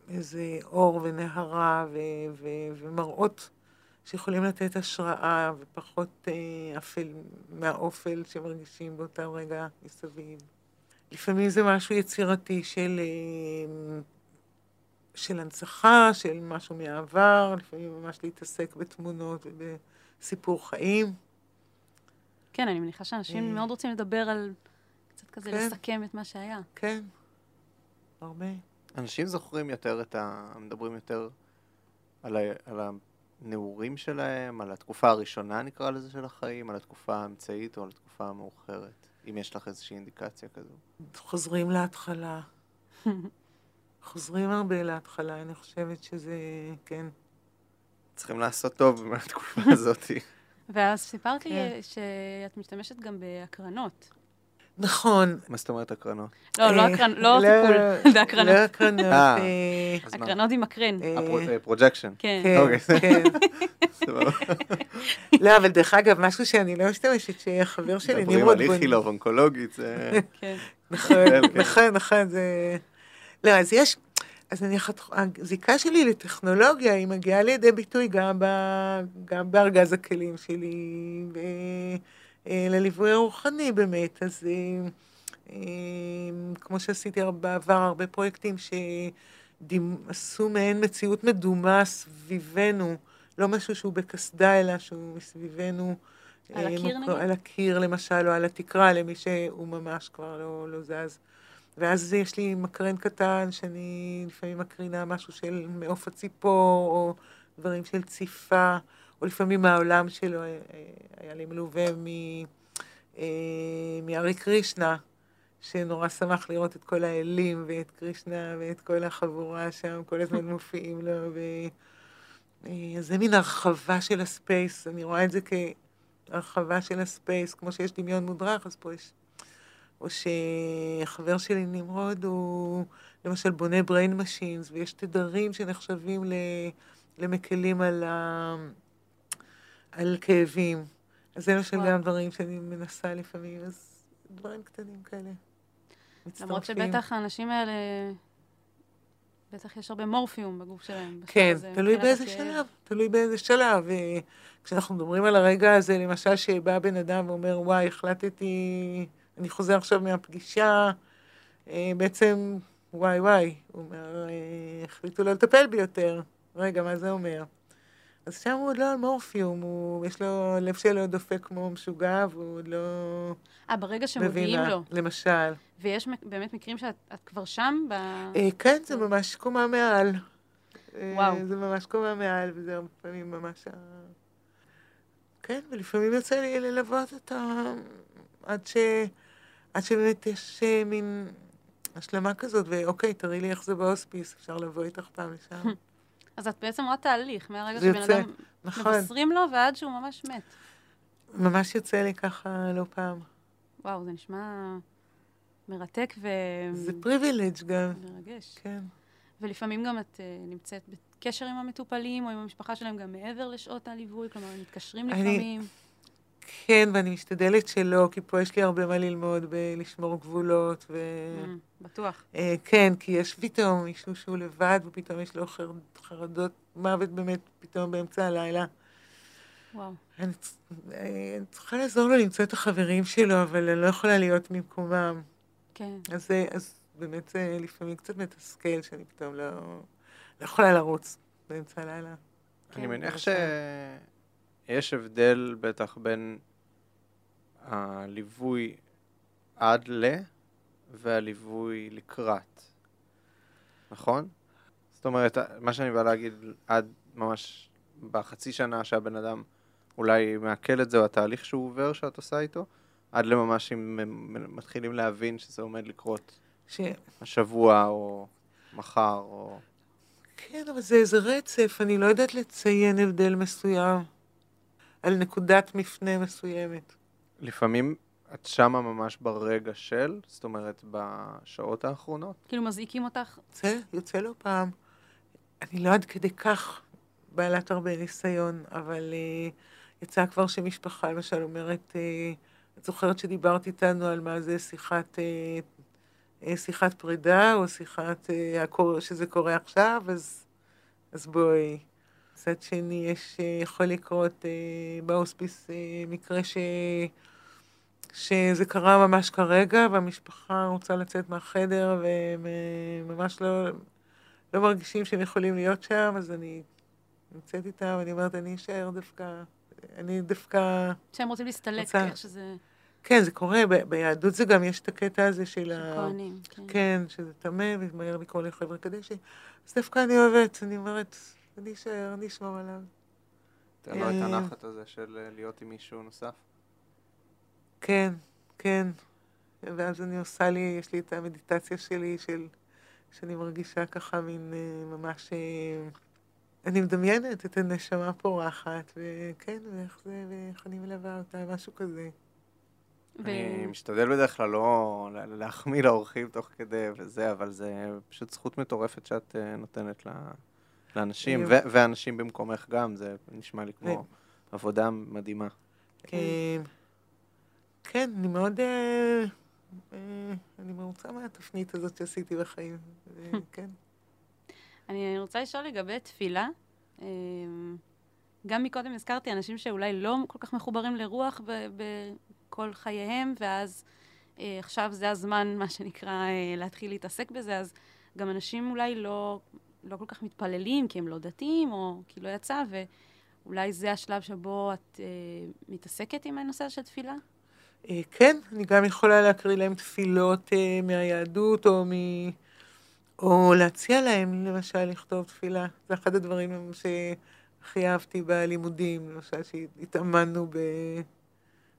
איזה אור ונהרה ו- ו- ומראות שיכולים לתת השראה ופחות אה, אפל מהאופל שמרגישים באותו רגע מסביב. לפעמים זה משהו יצירתי של, אה, של הנצחה, של משהו מהעבר, לפעמים ממש להתעסק בתמונות ובסיפור חיים. כן, אני מניחה שאנשים אה. מאוד רוצים לדבר על... קצת כזה כן. לסכם את מה שהיה. כן, הרבה. אנשים זוכרים יותר את ה... מדברים יותר על, ה... על הנעורים שלהם, על התקופה הראשונה נקרא לזה של החיים, על התקופה האמצעית או על התקופה המאוחרת, אם יש לך איזושהי אינדיקציה כזו. חוזרים להתחלה. חוזרים הרבה להתחלה, אני חושבת שזה, כן. צריכים לעשות טוב מהתקופה הזאת. ואז סיפרת לי כן. שאת משתמשת גם בהקרנות. נכון. מה זאת אומרת הקרנות? לא, לא אה, הקרנ- לא טיפול, זה הקרנות. לא הקרנות. אה. אה? הקרנות עם מקרן. אה, projection. כן. כן, אוקיי. כן. לא, אבל דרך אגב, משהו שאני לא משתמשת, שחבר שלי, מדברים נמרוד על בון... איכילוב, אונקולוגית, זה... כן. נכון, כן. נכון, נכון, זה... לא, אז יש... אז נניח, הזיקה שלי לטכנולוגיה, היא מגיעה לידי ביטוי גם, ב, גם בארגז הכלים שלי, ולליווי הרוחני באמת. אז אה, אה, כמו שעשיתי בעבר, הרבה פרויקטים שעשו מעין מציאות מדומה סביבנו, לא משהו שהוא בקסדה, אלא שהוא מסביבנו. על אה, הקיר, נגיד? על הקיר, למשל, או על התקרה, למי שהוא ממש כבר לא, לא זז. ואז יש לי מקרן קטן, שאני לפעמים מקרינה משהו של מעוף הציפור, או דברים של ציפה, או לפעמים מהעולם שלו, אה, אה, היה לי מלווה מ... אה, מארי קרישנה, שנורא שמח לראות את כל האלים, ואת קרישנה, ואת כל החבורה שם, כל הזמן מופיעים לו, ו... אז זה מין הרחבה של הספייס, אני רואה את זה כהרחבה של הספייס, כמו שיש דמיון מודרך, אז פה יש... או שחבר שלי נמרוד הוא למשל בונה brain machines, ויש תדרים שנחשבים. למקלים על, ה... על כאבים. אז זה למשל. גם דברים שאני מנסה לפעמים, אז דברים קטנים כאלה. למרות. שבטח האנשים האלה, בטח יש הרבה מורפיום בגוף שלהם. כן, תלוי באיזה הכאב. שלב, תלוי באיזה שלב. אה, כשאנחנו מדברים על הרגע הזה, למשל שבא בן אדם ואומר, וואי, החלטתי, אני חוזר עכשיו מהפגישה, אה, בעצם, וואי וואי, הוא אומר, אה, החליטו לא לטפל בי יותר. רגע, מה זה אומר? אז שם הוא עוד לא על מורפיום, הוא, יש לו, הלב שלו דופק כמו משוגע, והוא עוד לא אה, ברגע מה, לו. למשל. ויש באמת מקרים שאת את כבר שם? ב... אה, כן, זה ממש קומה מעל. אה, וואו. זה ממש קומה מעל, וזה הרבה פעמים ממש ה... כן, ולפעמים יוצא לי ללוות אותה עד ש... עד שבאמת יש אה, מין השלמה כזאת, ואוקיי, תראי לי איך זה בהוספיס, אפשר לבוא איתך פעם לשם. אז את בעצם רואה תהליך, מהרגע שבן יוצא, אדם נכון, מבשרים לו ועד שהוא ממש מת. ממש יוצא לי ככה לא פעם. וואו, זה נשמע מרתק זה פריבילג' גם, ומרגש. כן. ולפעמים גם את אה, נמצאת בקשר עם המטופלים או עם המשפחה שלהם גם מעבר לשעות הליווי, כלומר, הם מתקשרים אני- לפעמים. כן, ואני משתדלת שלא, כי פה יש לי הרבה מה ללמוד בלשמור גבולות, ו... אמ, בטוח. אה, כן, כי יש פתאום מישהו שהוא לבד, ופתאום יש לו חר- חרדות מוות באמת, פתאום באמצע הלילה. וואו. אני, צ- אני צריכה לעזור לו למצוא את החברים שלו, אבל אני לא יכולה להיות במקומם. כן. אז, אז באמת זה לפעמים קצת מתסכל, שאני פתאום לא, לא יכולה לרוץ באמצע הלילה. אני כן, מניח בבקשה. שיש הבדל בטח בין הליווי עד ל והליווי לקראת, נכון? זאת אומרת, מה שאני בא להגיד, עד ממש בחצי שנה שהבן אדם אולי מעכל את זה, או התהליך שהוא עובר שאת עושה איתו, עד לממש אם הם מתחילים להבין שזה עומד לקרות ש... השבוע, או מחר, או... כן, אבל זה איזה רצף, אני לא יודעת לציין הבדל מסוים על נקודת מפנה מסוימת. לפעמים את שמה ממש ברגע של, זאת אומרת, בשעות האחרונות. כאילו מזעיקים אותך, יוצא, יוצא לא פעם. אני לא עד כדי כך בעלת הרבה ניסיון, אבל uh, יצא כבר שמשפחה למשל אומרת, uh, את זוכרת שדיברת איתנו על מה זה שיחת, uh, uh, שיחת פרידה, או שיחת, uh, הקור... שזה קורה עכשיו, אז, אז בואי. מצד שני, יש, uh, יכול לקרות uh, בהוספיס uh, מקרה ש... שזה קרה ממש כרגע, והמשפחה רוצה לצאת מהחדר, והם אה, ממש לא, לא מרגישים שהם יכולים להיות שם, אז אני נמצאת איתם, ואני אומרת, אני אשאר דווקא, אני דווקא... שהם רוצים להסתלק, רוצה- איך שזה... כן, זה קורה, ב- ביהדות זה גם, יש את הקטע הזה של של ה... כהנים, כן. כן, שזה טמא, ומהר לקרוא לחבר'ה קדשי. אז דווקא אני אוהבת, אני אומרת, אני אשאר, אני אשמור עליו. תן לו את. הנחת הזה של אה, להיות עם מישהו נוסף. כן, כן. ואז אני עושה לי, יש לי את המדיטציה שלי, של, שאני מרגישה ככה מין אה, ממש... אה, אני מדמיינת את הנשמה פורחת, וכן, ואיך זה, ואיך אני מלווה אותה, משהו כזה. אני משתדל בדרך כלל לא לה- להחמיא לאורחים תוך כדי וזה, אבל זה פשוט זכות מטורפת שאת נותנת ל- לאנשים. ו- ואנשים במקומך גם, זה נשמע לי כמו עבודה מדהימה. אה, כן, אני מאוד... אה, אה, אני מרוצה מהתפנית הזאת שעשיתי בחיים. אה, כן. אני רוצה לשאול לגבי תפילה. גם מקודם הזכרתי אנשים שאולי לא כל כך מחוברים לרוח ב- בכל חייהם, ואז עכשיו זה הזמן, מה שנקרא, להתחיל להתעסק בזה, אז גם אנשים אולי לא, לא כל כך מתפללים כי הם לא דתיים, או כי לא יצא, ואולי זה השלב שבו את אה, מתעסקת עם הנושא של תפילה? אה, כן, אני גם יכולה להקריא להם תפילות אה, מהיהדות, או, מ... או להציע להם, למשל, לכתוב תפילה. זה אחד הדברים שהכי אהבתי בלימודים, למשל, שהתאמנו ב...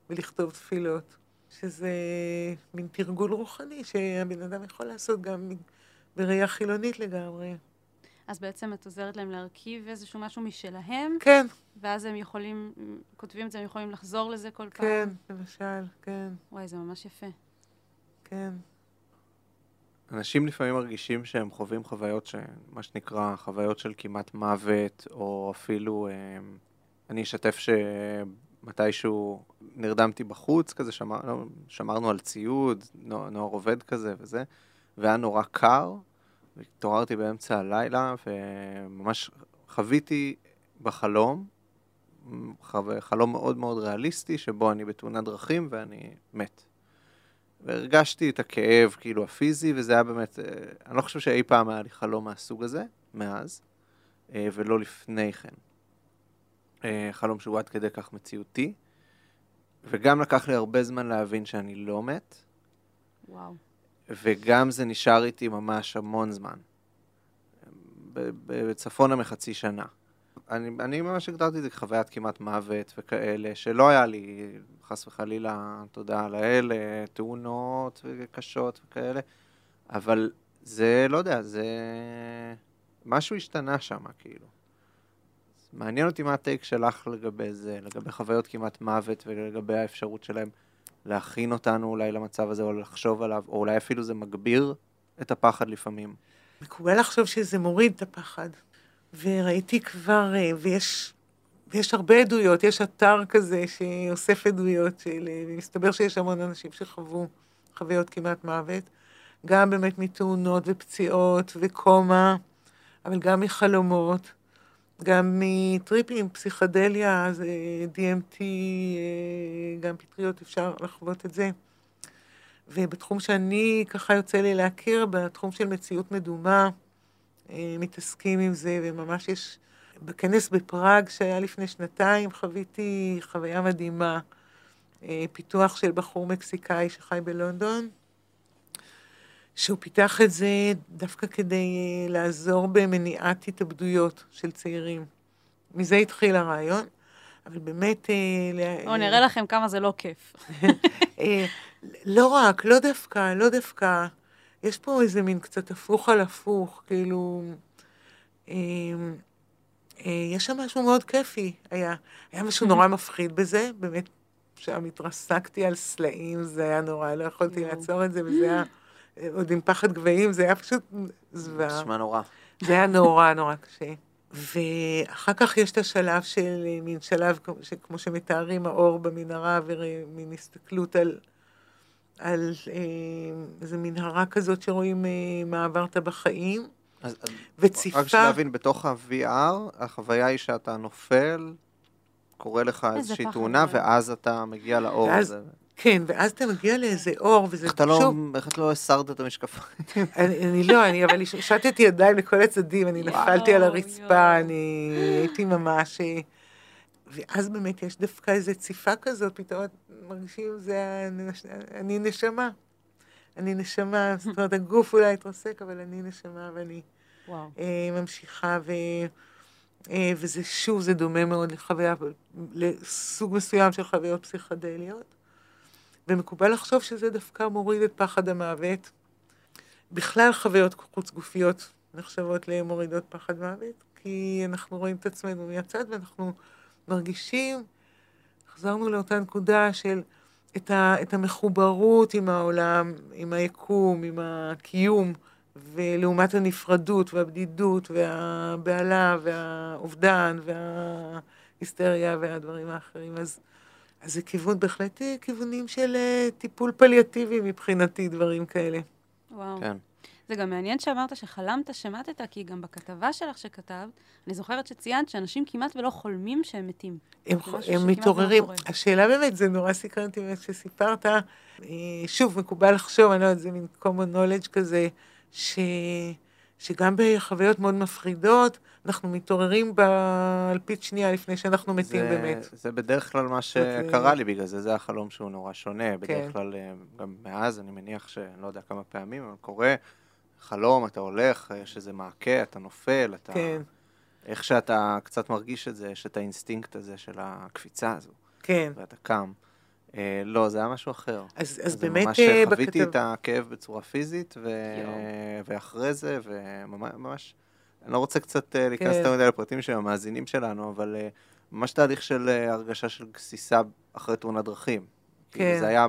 בלכתוב תפילות. שזה מין תרגול רוחני שהבן אדם יכול לעשות גם בראייה חילונית לגמרי. אז בעצם את עוזרת להם להרכיב איזשהו משהו משלהם, כן, ואז הם יכולים, כותבים את זה, הם יכולים לחזור לזה כל פעם. כן, למשל, כן, וואי, זה ממש יפה. כן. אנשים לפעמים מרגישים שהם חווים חוויות, ש... מה שנקרא, חוויות של כמעט מוות, או אפילו, אה, אני אשתף שמתישהו נרדמתי בחוץ, כזה שמר... לא, שמרנו על ציוד, נוער עובד כזה וזה, והיה נורא קר, והתעוררתי באמצע הלילה, וממש חוויתי בחלום. חלום מאוד מאוד ריאליסטי, שבו אני בתאונת דרכים ואני מת. והרגשתי את הכאב, כאילו, הפיזי, וזה היה באמת, אה, אני לא חושב שאי פעם היה לי חלום מהסוג הזה, מאז, אה, ולא לפני כן. אה, חלום שהוא עד כדי כך מציאותי, וגם לקח לי הרבה זמן להבין שאני לא מת, וואו. וגם זה נשאר איתי ממש המון זמן. בצפונה מחצי שנה. אני, אני ממש הגדרתי את זה כחוויית כמעט מוות וכאלה, שלא היה לי, חס וחלילה, תודה לאל, אה, תאונות קשות וכאלה, אבל זה, לא יודע, זה... משהו השתנה שם, כאילו. מעניין אותי מה הטייק שלך לגבי זה, לגבי חוויות כמעט מוות ולגבי האפשרות שלהם להכין אותנו אולי למצב הזה, או לחשוב עליו, או אולי אפילו זה מגביר את הפחד לפעמים. מקובל לחשוב שזה מוריד את הפחד. וראיתי כבר, אה, ויש, ויש הרבה עדויות, יש אתר כזה שאוסף עדויות, של, אה, ומסתבר שיש המון אנשים שחוו חוויות כמעט מוות, גם באמת מתאונות ופציעות וקומה, אבל גם מחלומות. גם מטריפים, פסיכדליה, זה DMT, אה, גם פטריות, אפשר לחוות את זה. ובתחום שאני ככה יוצא לי להכיר, בתחום של מציאות מדומה, אה, מתעסקים עם זה, וממש יש... בכנס בפראג שהיה לפני שנתיים חוויתי חוויה מדהימה. אה, פיתוח של בחור מקסיקאי שחי בלונדון, שהוא פיתח את זה דווקא כדי אה, לעזור במניעת התאבדויות של צעירים. מזה התחיל הרעיון, אבל באמת... או, נראה לכם כמה זה לא כיף. לא רק, לא דווקא, לא דווקא. יש פה איזה מין קצת הפוך על הפוך, כאילו... אה, אה, יש שם משהו מאוד כיפי, היה. היה משהו נורא מפחיד בזה, באמת, שם התרסקתי על סלעים, זה היה נורא, לא יכולתי לעצור את זה, וזה היה עוד עם פחד גבהים, זה היה פשוט זוועה. נשמע נורא. זה היה נורא נורא קשה. ואחר כך יש את השלב של מין שלב, כמו שמתארים האור במנהרה, ומין הסתכלות על על אה, איזו מנהרה כזאת שרואים אה, מה עברת בחיים, אז, וציפה... רק להבין, בתוך ה-VR, החוויה היא שאתה נופל, קורה לך איזושהי תאונה, ואז אתה מגיע לאור ואז, הזה. כן, ואז אתה מגיע לאיזה אור, וזה איך אתה לא, איך אתה לא הסרת את המשקפיים? אני, אני לא, אני אבל שטתי ידיים לכל הצדדים, אני נפלתי על הרצפה, אני הייתי ממש... ואז באמת יש דווקא איזו ציפה כזאת, פתאום מרגישים, זה אני נשמה. אני נשמה, זאת אומרת, הגוף אולי התרסק, אבל אני נשמה ואני וואו. אה, ממשיכה, ו, אה, וזה שוב, זה דומה מאוד לחוויה, לסוג מסוים של חוויות פסיכדליות. ומקובל לחשוב שזה דווקא מוריד את פחד המוות. בכלל חוויות חוץ גופיות נחשבות למורידות פחד מוות, כי אנחנו רואים את עצמנו מהצד ואנחנו מרגישים, חזרנו לאותה נקודה של את, ה, את המחוברות עם העולם, עם היקום, עם הקיום, ולעומת הנפרדות והבדידות והבהלה והאובדן וההיסטריה והדברים האחרים. אז, אז זה כיוון, בהחלט כיוונים של אה, טיפול פליאטיבי מבחינתי, דברים כאלה. וואו. כן. זה גם מעניין שאמרת שחלמת שמטת, כי גם בכתבה שלך שכתבת, אני זוכרת שציינת שאנשים כמעט ולא חולמים שהם מתים. הם, הם מתעוררים. לא השאלה באמת, זה נורא סקרנטי באמת שסיפרת. אה, שוב, מקובל לחשוב, אני לא יודעת, זה מין common knowledge כזה, ש... שגם בחוויות מאוד מפחידות, אנחנו מתעוררים באלפית שנייה לפני שאנחנו מתים זה, באמת. זה בדרך כלל מה שקרה לי, בגלל זה זה החלום שהוא נורא שונה. בדרך כן. כלל, אה, גם מאז, אני מניח שאני לא יודע כמה פעמים, אבל קורה, חלום, אתה הולך, יש איזה מעקה, אתה נופל, אתה... כן. איך שאתה קצת מרגיש את זה, יש את האינסטינקט הזה של הקפיצה הזו. כן. ואתה קם. אה, לא, זה היה משהו אחר. אז, אז באמת ממש אה, בכתב... חוויתי את הכאב בצורה פיזית, ו... ואחרי זה, וממש... אני לא רוצה קצת אה, להיכנס כן. יותר מדי לפרטים של המאזינים שלנו, אבל אה, ממש תהליך של אה, הרגשה של גסיסה אחרי תאונת דרכים. כן. זה היה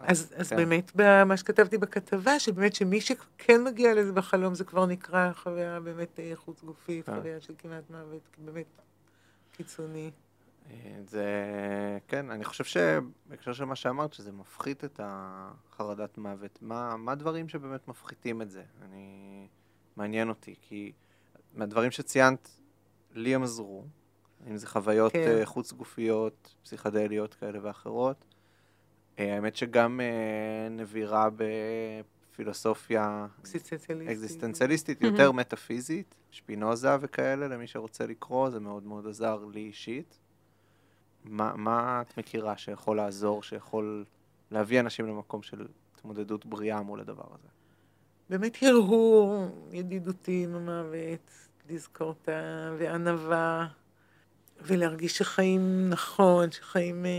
אז, אז כן. באמת, מה שכתבתי בכתבה, שבאמת שמי שכן מגיע לזה בחלום, זה כבר נקרא חוויה באמת חוץ גופית, כן. חוויה של כמעט מוות, באמת קיצוני. זה, כן, אני חושב שבהקשר של מה שאמרת, שזה מפחית את החרדת מוות. מה, מה הדברים שבאמת מפחיתים את זה? אני, מעניין אותי, כי מהדברים שציינת, לי הם עזרו, אם זה חוויות כן. אה, חוץ גופיות, פסיכדליות כאלה ואחרות. אה, האמת שגם אה, נבירה בפילוסופיה אקזיסטנציאליסטית, יותר מטאפיזית, שפינוזה וכאלה, למי שרוצה לקרוא, זה מאוד מאוד עזר לי אישית. מה, מה את מכירה שיכול לעזור, שיכול להביא אנשים למקום של התמודדות בריאה מול הדבר הזה? באמת הרהור ידידותי עם המוות, לזכור את ה... וענווה. ולהרגיש שחיים נכון, שחיים, אה,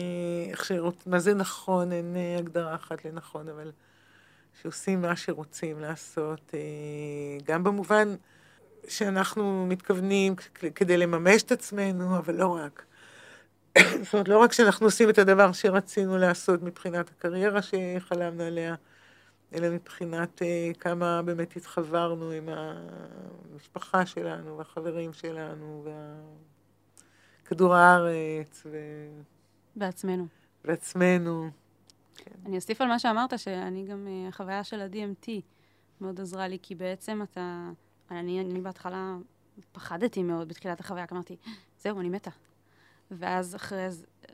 איך שרוצ... מה זה נכון, אין אה, הגדרה אחת לנכון, אבל שעושים מה שרוצים לעשות, אה, גם במובן שאנחנו מתכוונים כדי לממש את עצמנו, אבל לא רק. זאת אומרת, לא רק שאנחנו עושים את הדבר שרצינו לעשות מבחינת הקריירה שחלמנו עליה, אלא מבחינת כמה באמת התחברנו עם המשפחה שלנו והחברים שלנו וה... כדור הארץ. ו... בעצמנו. בעצמנו. כן. אני אוסיף על מה שאמרת, שאני גם, אה, החוויה של ה-DMT מאוד עזרה לי, כי בעצם אתה, אני, אני בהתחלה פחדתי מאוד בתחילת החוויה, כי אמרתי, זהו, אני מתה. ואז אחרי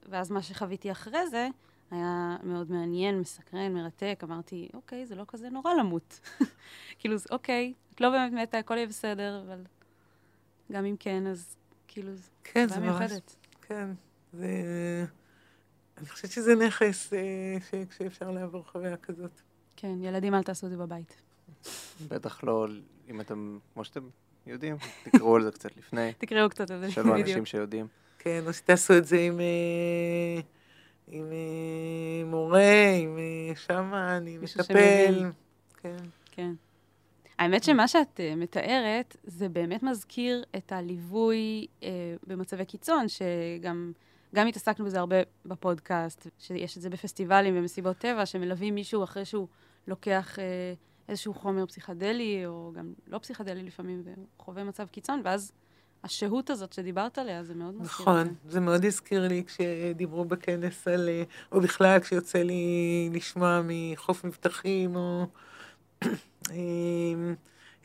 ואז מה שחוויתי אחרי זה, היה מאוד מעניין, מסקרן, מרתק. אמרתי, אוקיי, זה לא כזה נורא למות. כאילו, אוקיי, את לא באמת מתה, הכל יהיה בסדר, אבל גם אם כן, אז כאילו, כן, זה זה ממש... מיוחדת. כן, זה... אני חושבת שזה נכס אה, ש- שאפשר לעבור חוויה כזאת. כן, ילדים, אל תעשו את זה בבית. בטח לא, אם אתם, כמו שאתם יודעים, תקראו על זה קצת לפני. תקראו קצת על זה, יש לנו אנשים שיודעים. כן, או שתעשו את זה עם, אה, עם אה, מורה, עם אה, שמן, עם מישהו מטפל. כן. כן. האמת שמה שאת uh, מתארת, זה באמת מזכיר את הליווי uh, במצבי קיצון, שגם גם התעסקנו בזה הרבה בפודקאסט, שיש את זה בפסטיבלים ומסיבות טבע, שמלווים מישהו אחרי שהוא לוקח uh, איזשהו חומר פסיכדלי, או גם לא פסיכדלי לפעמים, והוא חווה מצב קיצון, ואז השהות הזאת שדיברת עליה, זה מאוד מזכיר. נכון, זה מאוד הזכיר לי כשדיברו בכנס על, אה, או בכלל כשיוצא לי לשמוע מחוף מבטחים, או אמ,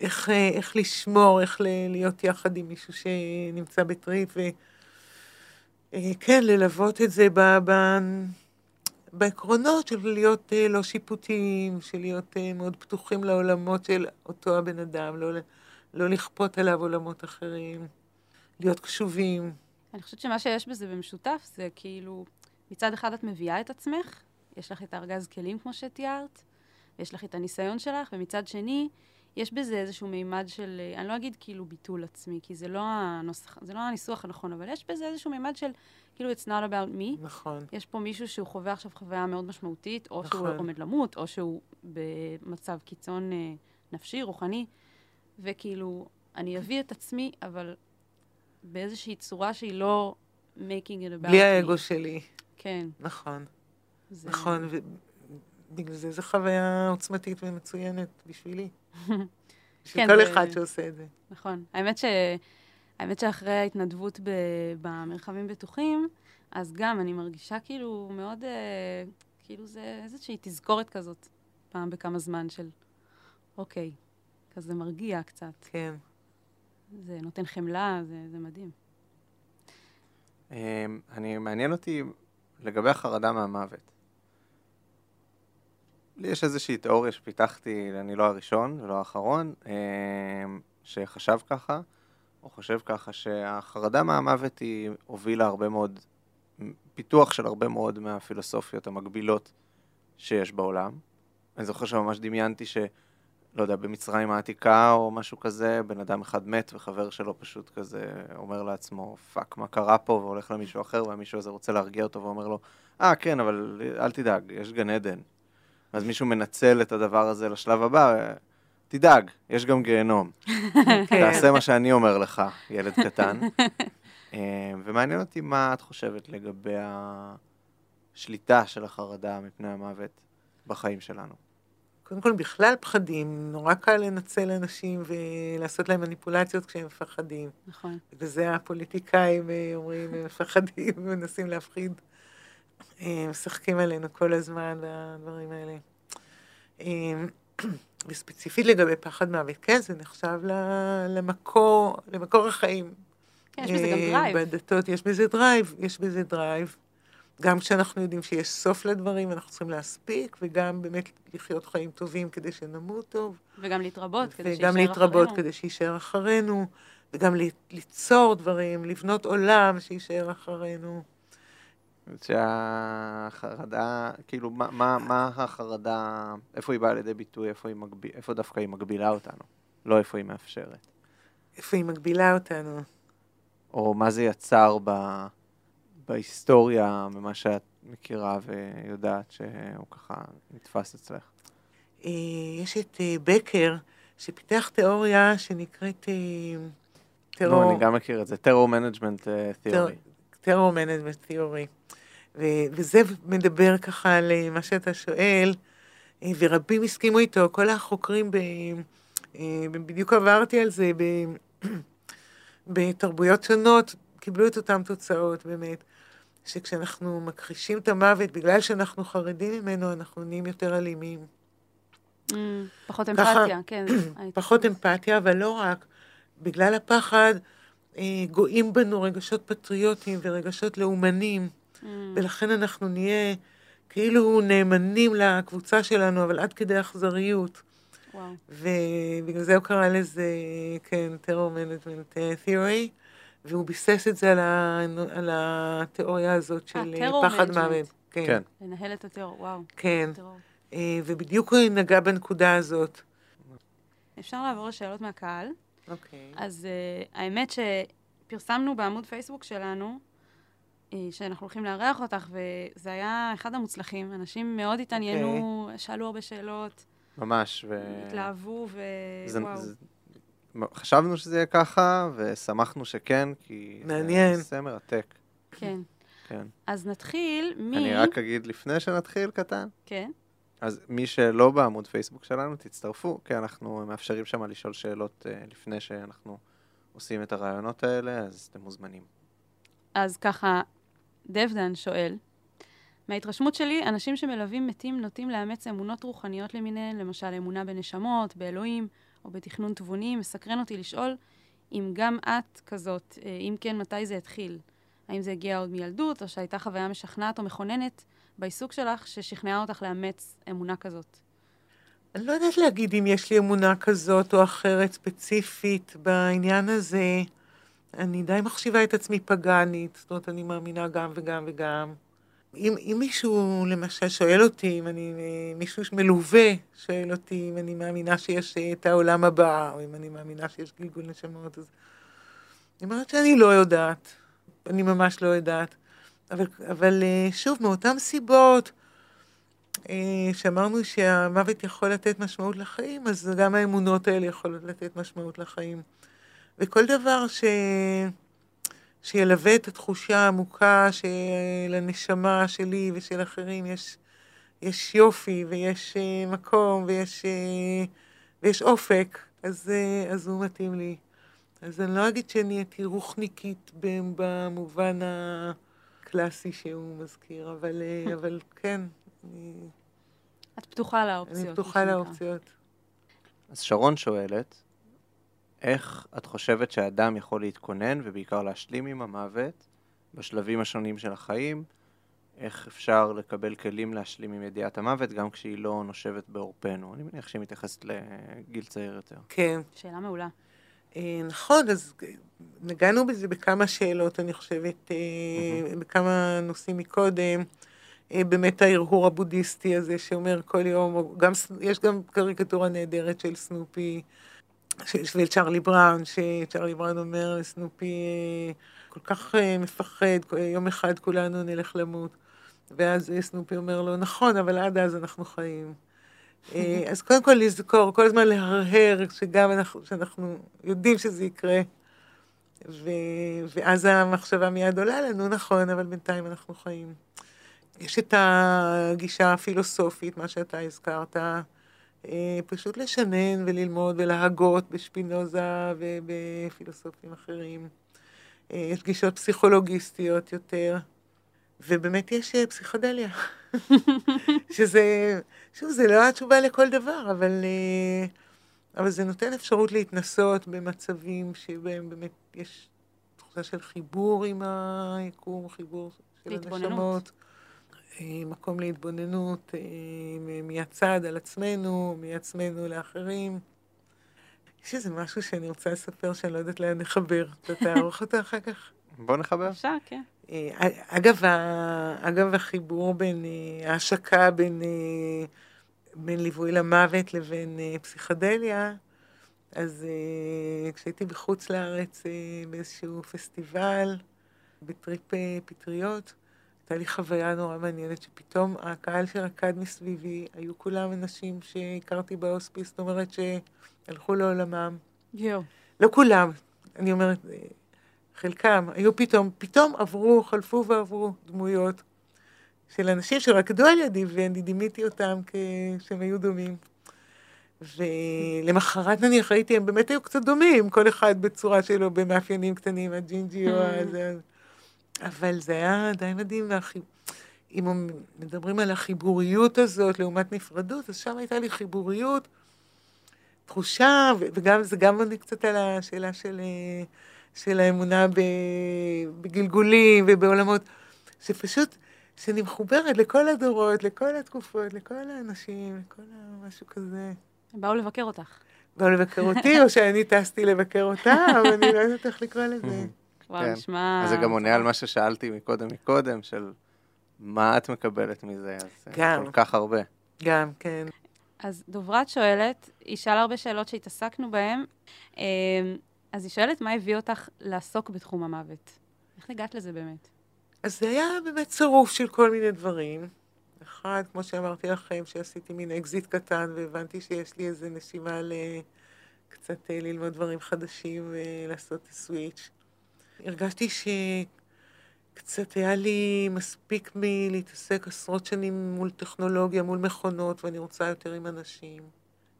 איך, אה, איך לשמור, איך להיות יחד עם מישהו שנמצא בטריפ, וכן, ללוות את זה ב, ב, בעקרונות של להיות אה, לא שיפוטיים, של להיות אה, מאוד פתוחים לעולמות של אותו הבן אדם, לא, לא לכפות עליו עולמות אחרים, להיות קשובים. אני חושבת שמה שיש בזה במשותף זה כאילו, מצד אחד את מביאה את עצמך, יש לך את הארגז כלים כמו שתיארת, ויש לך את הניסיון שלך, ומצד שני, יש בזה איזשהו מימד של, אה, אני לא אגיד כאילו ביטול עצמי, כי זה לא, הנוסח, זה לא הניסוח הנכון, אבל יש בזה איזשהו מימד של כאילו it's not about me. נכון. יש פה מישהו שהוא חווה עכשיו חוויה מאוד משמעותית, או שהוא נכון. עומד למות, או שהוא במצב קיצון אה, נפשי, רוחני, וכאילו, אני אביא את עצמי, אבל באיזושהי צורה שהיא לא making it about בלי me. האגו שלי. כן. נכון, זה... נכון, ובגלל זה זו חוויה עוצמתית ומצוינת בשבילי. בשביל כן, כל זה- אחד שעושה את זה. נכון. האמת, ש... האמת שאחרי ההתנדבות ב... במרחבים בטוחים, אז גם אני מרגישה כאילו מאוד, אה, כאילו זה איזושהי תזכורת כזאת, פעם בכמה זמן של, אוקיי, כזה מרגיע קצת. כן. זה נותן חמלה, זה, זה מדהים. אמ, אני, מעניין אותי לגבי החרדה מהמוות. לי יש איזושהי תיאוריה שפיתחתי, אני לא הראשון ולא האחרון, אמ, שחשב ככה, או חושב ככה, שהחרדה מהמוות היא הובילה הרבה מאוד, פיתוח של הרבה מאוד מהפילוסופיות המקבילות שיש בעולם. אני זוכר שממש דמיינתי ש... לא יודע, במצרים העתיקה או משהו כזה, בן אדם אחד מת וחבר שלו פשוט כזה אומר לעצמו, fuck, מה קרה פה? והולך למישהו אחר, והמישהו הזה רוצה להרגיע אותו ואומר לו, אה, כן, אבל אל תדאג, יש גן עדן. אז מישהו מנצל את הדבר הזה לשלב הבא, תדאג, יש גם גיהנום. כן. תעשה מה שאני אומר לך, ילד קטן. אה, ומעניין אותי מה את חושבת לגבי השליטה של החרדה מפני המוות בחיים שלנו. קודם כל, בכלל פחדים, נורא קל לנצל אנשים ולעשות להם מניפולציות כשהם מפחדים. נכון. וזה הפוליטיקאים אה, אומרים, הם מפחדים ומנסים להפחיד. אה, משחקים עלינו כל הזמן והדברים האלה. אה, וספציפית לגבי פחד מוות, כן, זה נחשב למקור, למקור החיים. יש בזה גם drive. בדתות יש בזה drive, יש בזה drive. גם כשאנחנו יודעים שיש סוף לדברים, אנחנו צריכים להספיק, וגם באמת לחיות חיים טובים כדי שנמות טוב. וגם להתרבות, כדי שיישאר וגם אחרינו. להתרבות כדי שיישאר אחרינו, וגם ל- ליצור דברים, לבנות עולם שיישאר אחרינו. שהחרדה, כאילו, מה, מה, מה החרדה, איפה היא באה לידי ביטוי, איפה, היא מגביל, איפה דווקא היא מגבילה אותנו, לא איפה היא מאפשרת. איפה היא מגבילה אותנו. או מה זה יצר ב, בהיסטוריה, ממה שאת מכירה ויודעת שהוא ככה נתפס אצלך. אה, יש את אה, בקר, שפיתח תיאוריה שנקראת אה, terror. נו, אני גם מכיר את זה, terror management theory. terror management theory. וזה מדבר ככה על מה שאתה שואל, ורבים הסכימו איתו, כל החוקרים, ב- בדיוק עברתי על זה, ב- בתרבויות שונות, קיבלו את אותן תוצאות באמת, שכשאנחנו מכחישים את המוות, בגלל שאנחנו חרדים ממנו, אנחנו נהיים יותר אלימים. Mm, פחות ככה- אמפתיה, כן. פחות אמפתיה, אבל לא רק. בגלל הפחד, אה, גואים בנו רגשות פטריוטיים ורגשות לאומנים, Mm. ולכן אנחנו נהיה כאילו נאמנים לקבוצה שלנו, אבל עד כדי אכזריות. וואו. ובגלל זה הוא קרא לזה, כן, terror management theory, והוא ביסס את זה על, ה... על התיאוריה הזאת של אה, פחד. מוות. כן, כן. לנהל את הטרור, וואו. כן. טרור. אה, ובדיוק הוא נגע בנקודה הזאת. אפשר לעבור לשאלות מהקהל. אוקיי. אז uh, האמת שפרסמנו בעמוד פייסבוק שלנו, uh, שאנחנו הולכים לארח אותך, וזה היה אחד המוצלחים. אנשים מאוד התעניינו, אוקיי. שאלו הרבה שאלות, ממש, ו... התלהבו, זה- ווואו. זה- חשבנו שזה יהיה ככה, ושמחנו שכן, כי... מעניין. זה נושא מרתק, כן. כן. אז נתחיל מ... אני רק אגיד לפני שנתחיל, קטן, כן. אז מי שלא בעמוד פייסבוק שלנו, תצטרפו, כי אנחנו מאפשרים שם לשאול שאלות אה, לפני שאנחנו עושים את הרעיונות האלה, אז אתם מוזמנים. אז ככה, דבדן שואל, מההתרשמות שלי, אנשים שמלווים מתים נוטים לאמץ אמונות רוחניות למיניהן, למשל אמונה בנשמות, באלוהים או בתכנון תבוני. מסקרן אותי לשאול אם גם את כזאת, אה, אם כן, מתי זה התחיל? האם זה הגיע עוד מילדות, או שהייתה חוויה משכנעת או מכוננת בעיסוק שלך ששכנעה אותך לאמץ אמונה כזאת? אני לא יודעת להגיד אם יש לי אמונה כזאת או אחרת ספציפית בעניין הזה. אני די מחשיבה את עצמי פגאנית, זאת אומרת, אני מאמינה גם וגם וגם. אם, אם מישהו למשל שואל אותי, אם אני, מישהו מלווה שואל אותי אם אני מאמינה שיש אה, את העולם הבא, או אם אני מאמינה שיש גלגול נשמות, אז אני אומרת שאני לא יודעת. אני ממש לא יודעת. אבל, אבל אה, שוב, מאותן סיבות, אה, שאמרנו שהמוות יכול לתת משמעות לחיים, אז גם האמונות האלה יכולות לתת משמעות לחיים. וכל דבר ש... שילווה את התחושה העמוקה שלנשמה שלי ושל אחרים יש, יש יופי ויש uh, מקום ויש, uh, ויש אופק, אז, uh, אז הוא מתאים לי. אז אני לא אגיד שנהייתי רוחניקית ב- במובן הקלאסי שהוא מזכיר, אבל, אבל כן, אני, את פתוחה לאופציות. אני פתוחה. לאופציות. אז שרון שואלת, איך את חושבת שאדם יכול להתכונן ובעיקר להשלים עם המוות בשלבים השונים של החיים? איך אפשר לקבל כלים להשלים עם ידיעת המוות גם כשהיא לא נושבת בעורפנו? אני מניח שהיא מתייחסת לגיל צעיר יותר. כן. שאלה מעולה. אה, נכון, אז נגענו בזה בכמה שאלות, אני חושבת, אה, בכמה נושאים מקודם. אה, באמת ההרהור הבודהיסטי הזה שאומר כל יום, גם, יש גם קריקטורה נהדרת של סנופי, של צ'רלי בראון, שצ'רלי בראון אומר, סנופי אה, כל כך אה, מפחד, יום אחד כולנו נלך למות. ואז אה, סנופי אומר לו, נכון, אבל עד אז אנחנו חיים. אה, אז קודם כל לזכור, כל הזמן להרהר, שגם אנחנו, שאנחנו יודעים שזה יקרה. ו, ואז המחשבה מיד עולה לנו, נכון, אבל בינתיים אנחנו חיים. יש את הגישה הפילוסופית, מה שאתה הזכרת, פשוט לשנן וללמוד ולהגות בשפינוזה ובפילוסופים אחרים. אה, יש גישות פסיכולוגיסטיות יותר, ובאמת יש אה, פסיכדליה. שזה, שוב, זה לא התשובה לכל דבר, אבל, אה, אבל זה נותן אפשרות להתנסות במצבים שבהם באמת יש תחושה של חיבור עם היקום, חיבור של. הנשמות. אה, מקום להתבוננות אה, מהצד על עצמנו, מעצמנו לאחרים. יש איזה משהו שאני רוצה לספר שאני לא יודעת לאן נחבר. אתה תערוך אותו אחר כך? בוא נחבר. אפשר, כן. אה, אגב, אגב החיבור בין, ההשקה בין, בין ליווי למוות לבין פסיכדליה, אז כשהייתי בחוץ לארץ באיזשהו פסטיבל, בטריפ פטריות, הייתה לי חוויה נורא מעניינת, שפתאום הקהל שרקד מסביבי, היו כולם אנשים שהכרתי בהוספיס, זאת אומרת שהלכו לעולמם. יואו. לא כולם, אני אומרת, חלקם, היו פתאום, פתאום עברו, חלפו ועברו דמויות של אנשים שרקדו על ידי, ואני דימיתי אותם כשהם היו דומים. ולמחרת נניח ראיתי, הם באמת היו קצת דומים, כל אחד בצורה שלו, במאפיינים קטנים, הג'ינג'י או הזה. אבל זה היה די מדהים. והחי... אם מדברים על החיבוריות הזאת לעומת נפרדות, אז שם הייתה לי חיבוריות תחושה, וגם, זה גם עונה קצת על השאלה של, אה, של האמונה ב, בגלגולים ובעולמות, שפשוט, שאני מחוברת לכל הדורות, לכל התקופות, לכל האנשים, לכל משהו כזה. הם באו לבקר אותך. באו לבקר אותי, או שאני טסתי לבקר אותם, אני לא יודעת איך לקרוא לזה. וואו, כן. נשמע... אז זה גם עונה על מה ששאלתי מקודם מקודם, של מה את מקבלת מזה, אז אה, גם. כל כך הרבה. גם, כן. אז דוברת שואלת, היא שאלה הרבה שאלות שהתעסקנו בהן, אה, אז היא שואלת מה הביא אותך לעסוק בתחום המוות. איך הגעת לזה באמת? אז זה היה באמת צירוף של כל מיני דברים. אחד, כמו שאמרתי לכם, שעשיתי מין אקזיט קטן, והבנתי שיש לי איזה נשימה ל... קצת אה, ללמוד דברים חדשים ולעשות switch. הרגשתי שקצת היה לי מספיק מלהתעסק עשרות שנים מול טכנולוגיה, מול מכונות, ואני רוצה יותר עם אנשים.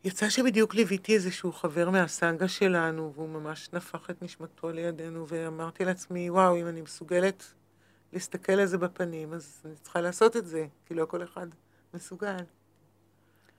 יצא שבדיוק ליוויתי איזשהו חבר מהסנגה שלנו, והוא ממש נפח את נשמתו לידינו, ואמרתי לעצמי, וואו, אם אני מסוגלת להסתכל על זה בפנים, אז אני צריכה לעשות את זה, כי לא כל אחד מסוגל.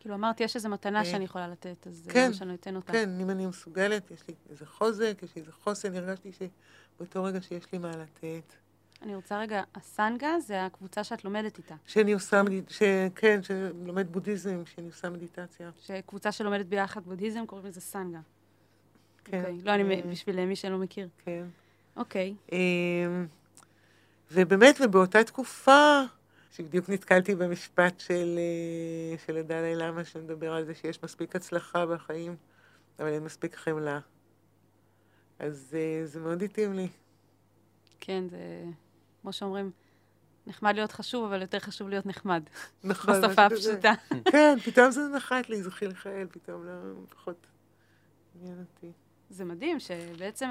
כאילו אמרת, יש איזו מתנה אה, שאני יכולה לתת, אז זה כן, מה שאני אתן אותה. כן, אם אני מסוגלת, יש לי איזה חוזק, יש לי איזה חוסן, הרגשתי שבאותו רגע שיש לי מה לתת. אני רוצה רגע, הסנגה זה הקבוצה שאת לומדת איתה. שאני עושה, ש... כן, שלומד בודהיזם, שאני עושה מדיטציה. שקבוצה שלומדת ביחד בודהיזם, קוראים לזה סנגה. כן. אוקיי. לא, אני, אה, בשביל מי שלא מכיר. כן. אוקיי. אמ, ובאמת, ובאותה תקופה, שבדיוק נתקלתי במשפט של, אה, של הדלאי למה, שמדבר על זה שיש מספיק הצלחה בחיים, אבל אין מספיק חמלה. אז אה, זה מאוד התאים לי. כן, זה, כמו שאומרים, נחמד להיות חשוב, אבל יותר חשוב להיות נחמד. נכון. בשפה. הפשוטה. כן, פתאום זה נחת לי, זה חלחל, פתאום לא, פחות עניין אותי. זה מדהים שבעצם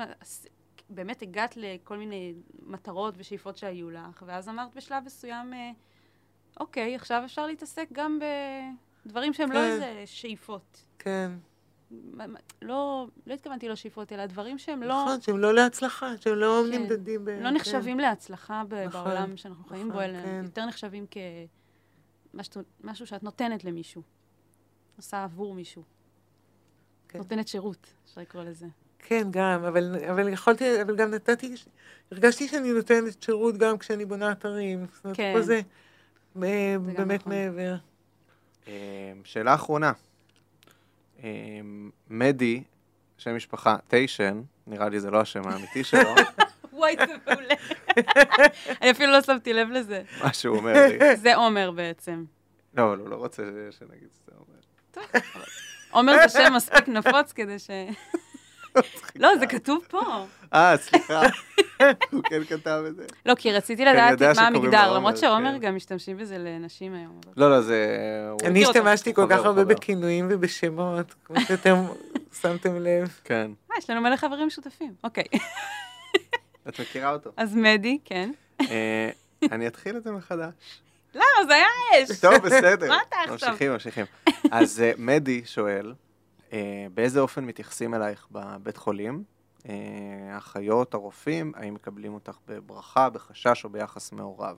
באמת הגעת לכל מיני מטרות ושאיפות שהיו לך, ואז אמרת בשלב מסוים, אה, אוקיי, עכשיו אפשר להתעסק גם בדברים שהם לא כן. איזה שאיפות. כן, לא, לא התכוונתי לשאיפות, אלא דברים שהם לא, נכון, שהם לא להצלחה, שהם לא כן. נמדדים ב... לא כן. נחשבים להצלחה ב- נכון, בעולם שאנחנו חיים בו, נכון, אלא כן. יותר נחשבים כמשהו שאת נותנת למישהו. עושה עבור מישהו. כן. נותנת שירות, אפשר לקרוא לזה. כן, גם, אבל, אבל יכולתי, אבל גם נתתי, הרגשתי שאני נותנת שירות גם כשאני בונה אתרים. זאת אומרת, כן. פה זה באמת נכון. מעבר. אה, שאלה אחרונה. אה, מדי, שם משפחה טיישן, נראה לי זה לא השם האמיתי שלו, וואי, זה מעולה. אני אפילו לא שמתי לב לזה. מה שהוא אומר לי. זה עומר בעצם. לא, לא, לא רוצה שנגיד שזה אומר. עומר זה שם מספיק נפוץ כדי ש... לא, זה כתוב פה. אה, סליחה, הוא כן כתב את זה. לא, כי רציתי לדעת יודע מה המגדר, למרות שעומר כן. גם משתמשים בזה לנשים היום. לא, לא, זה... אני. השתמשתי כל כך הרבה. בכינויים ובשמות, כמו שאתם שמתם לב. כן. אה, יש לנו מלא חברים משותפים. אוקיי. את מכירה אותו. אז מדי, כן. אה, אני אתחיל את זה מחדש. למה? זה היה אש. טוב, בסדר. מה אתה עכשיו? ממשיכים, ממשיכים. אז אה, מדי שואל, באיזה אופן מתייחסים אלייך בבית חולים? אה, האחיות, הרופאים, האם מקבלים אותך בברכה, בחשש או ביחס מעורב?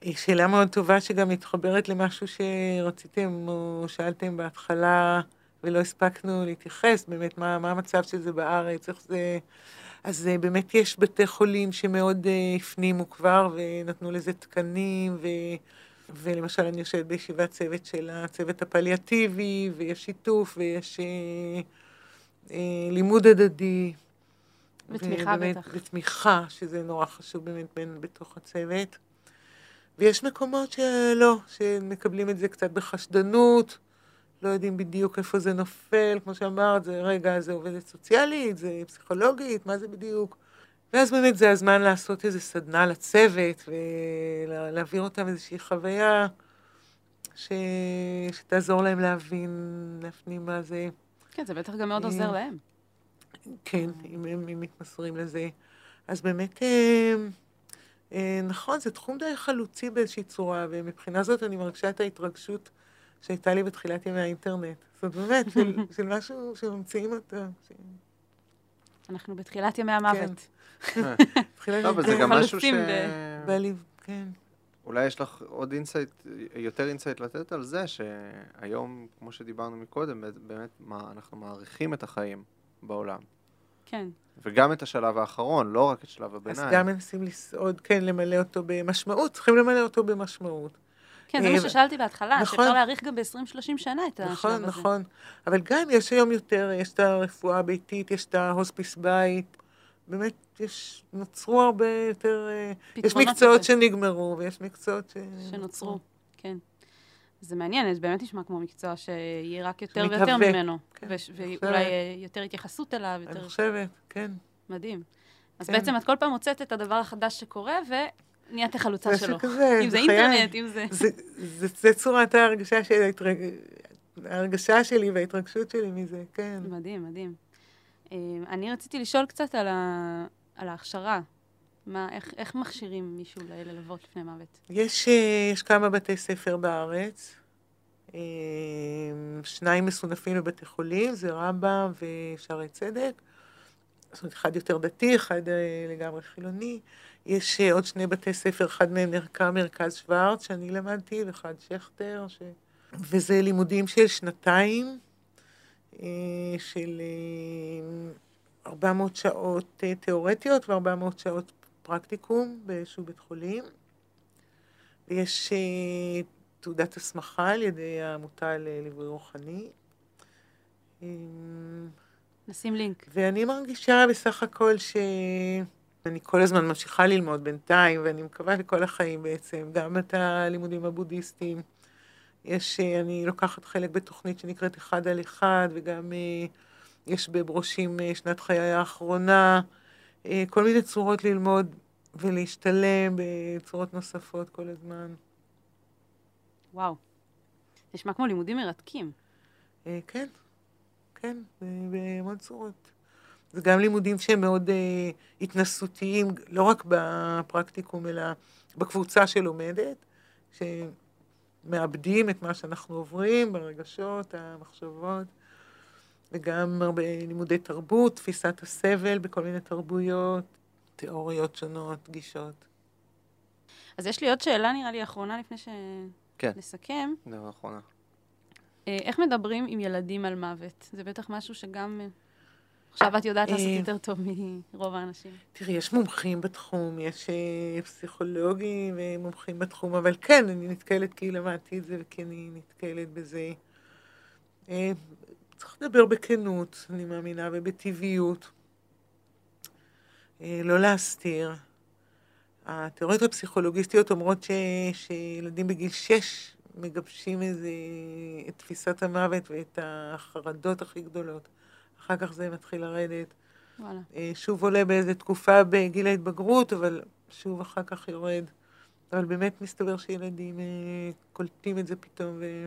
היא שאלה מאוד טובה שגם מתחברת למשהו שרציתם או שאלתם בהתחלה ולא הספקנו להתייחס, באמת מה, מה המצב של זה בארץ, איך זה... אז אה, באמת יש בתי חולים שמאוד אה, הפנימו כבר ונתנו לזה תקנים, ו... ולמשל אני יושבת בישיבת צוות של הצוות הפליאטיבי, ויש שיתוף, ויש אה, אה, לימוד הדדי. ותמיכה ובאמת- בטח. ותמיכה, שזה נורא חשוב באמת בין, בתוך הצוות. ויש מקומות שלא, שמקבלים את זה קצת בחשדנות, לא יודעים בדיוק איפה זה נופל, כמו שאמרת, זה רגע, זה עובדת סוציאלית, זה פסיכולוגית, מה זה בדיוק? ואז באמת זה הזמן לעשות איזו סדנה לצוות, ולהעביר אותם איזושהי חוויה ש... שתעזור להם להבין, להפנים מה זה. כן, זה בטח גם מאוד עוזר אה, להם. כן, אם הם מתמסרים לזה. אז באמת, אה, אה, נכון, זה תחום די חלוצי באיזושהי צורה, ומבחינה זאת אני מרגישה את ההתרגשות שהייתה לי בתחילת ימי האינטרנט. זאת אומרת, של, של משהו שממציאים אותו. ש... אנחנו בתחילת ימי המוות. תחילת לא, אבל זה גם משהו ש... לי, כן. אולי יש לך עוד insight, יותר insight לתת על זה, שהיום, כמו שדיברנו מקודם, באמת מה, אנחנו מעריכים את החיים בעולם. כן. וגם את השלב האחרון, לא רק את שלב אז הביניים. גם מנסים לסעוד, כן, למלא אותו במשמעות, צריכים למלא אותו במשמעות. כן, זה אה, מה ששאלתי בהתחלה, נכון. שאפשר להעריך גם ב-20-30 שנה את השלב נכון, הזה. נכון. אבל גם יש היום יותר, יש את הרפואה הביתית, יש את ההוספיס בית. באמת, יש, נוצרו הרבה יותר... אה, יש מקצועות לזה. שנגמרו, ויש מקצועות ש... שנוצרו, כן. זה מעניין, זה באמת נשמע כמו מקצוע שיהיה רק יותר שמתהווה, ויותר ממנו. כן, אני ואולי. אה, יותר התייחסות אליו, אני יותר... חושבת, כן. מדהים. אז כן. בעצם את כל פעם מוצאת את הדבר החדש שקורה, ונהיית החלוצה שלו. שכזה, אם זה בחיי. אינטרנט, אם זה... זה, זה, זה צורת ההרגשה שלי, ההתרג... ההרגשה שלי וההתרגשות שלי מזה, כן. מדהים, מדהים. אה, אני רציתי לשאול קצת על, ה... על ההכשרה. מה, איך, איך מכשירים מישהו ללוות לפני מוות? יש, אה, יש כמה בתי ספר בארץ, אה, שניים מסונפים בבתי חולים, זה רמב"ם ושערי צדק. זאת אומרת, אחד יותר דתי, אחד אה, לגמרי חילוני. יש אה, עוד שני בתי ספר, אחד מהם נקרא מרכז שוורץ, שאני למדתי, ואחד שכטר, ש... וזה לימודים של שנתיים, של אה, 400 שעות אה, תיאורטיות ו-400 שעות פרקטיקום באיזשהו בית חולים. ויש אה, תעודת הסמכה על ידי העמותה לליווי רוחני. אה, נשים לינק. ואני מרגישה בסך הכל שאני כל הזמן ממשיכה ללמוד בינתיים, ואני מקווה לכל החיים בעצם, גם את הלימודים הבודהיסטיים. יש, אה, אני לוקחת חלק בתוכנית שנקראת אחד על אחד, וגם אה, יש בברושים אה, שנת חיי האחרונה, כל מיני צורות ללמוד ולהשתלם בצורות נוספות כל הזמן. וואו. נשמע כמו לימודים מרתקים. כן, כן, בהמון צורות. זה גם לימודים שהם מאוד אה, התנסותיים, לא רק בפרקטיקום, אלא בקבוצה שלומדת, שמאבדים את מה שאנחנו עוברים ברגשות, המחשבות, וגם הרבה לימודי תרבות, תפיסת הסבל בכל מיני תרבויות, תיאוריות שונות, גישות. אז יש לי עוד שאלה, נראה לי, אחרונה לפני כן. שנסכם. דבר אחרונה. אה, איך מדברים עם ילדים על מוות? זה בטח משהו שגם... אה, עכשיו את יודעת לעשות אה, יותר טוב מרוב האנשים. תראי, יש מומחים בתחום, יש אה, פסיכולוגים ומומחים בתחום, אבל כן, אני נתקלת כי למדתי את זה וכי אני נתקלת בזה. אה, צריך לדבר בכנות, אני מאמינה, ובטבעיות. אה, לא להסתיר. התיאוריות הפסיכולוגיסטיות אומרות ש, שילדים בגיל שש מגבשים איזה, את תפיסת המוות ואת החרדות הכי גדולות. אחר כך זה מתחיל לרדת. וואלה. אה, שוב עולה באיזה תקופה בגיל ההתבגרות, אבל שוב אחר כך יורד. אבל באמת מסתבר שילדים אה, קולטים את זה פתאום. ו...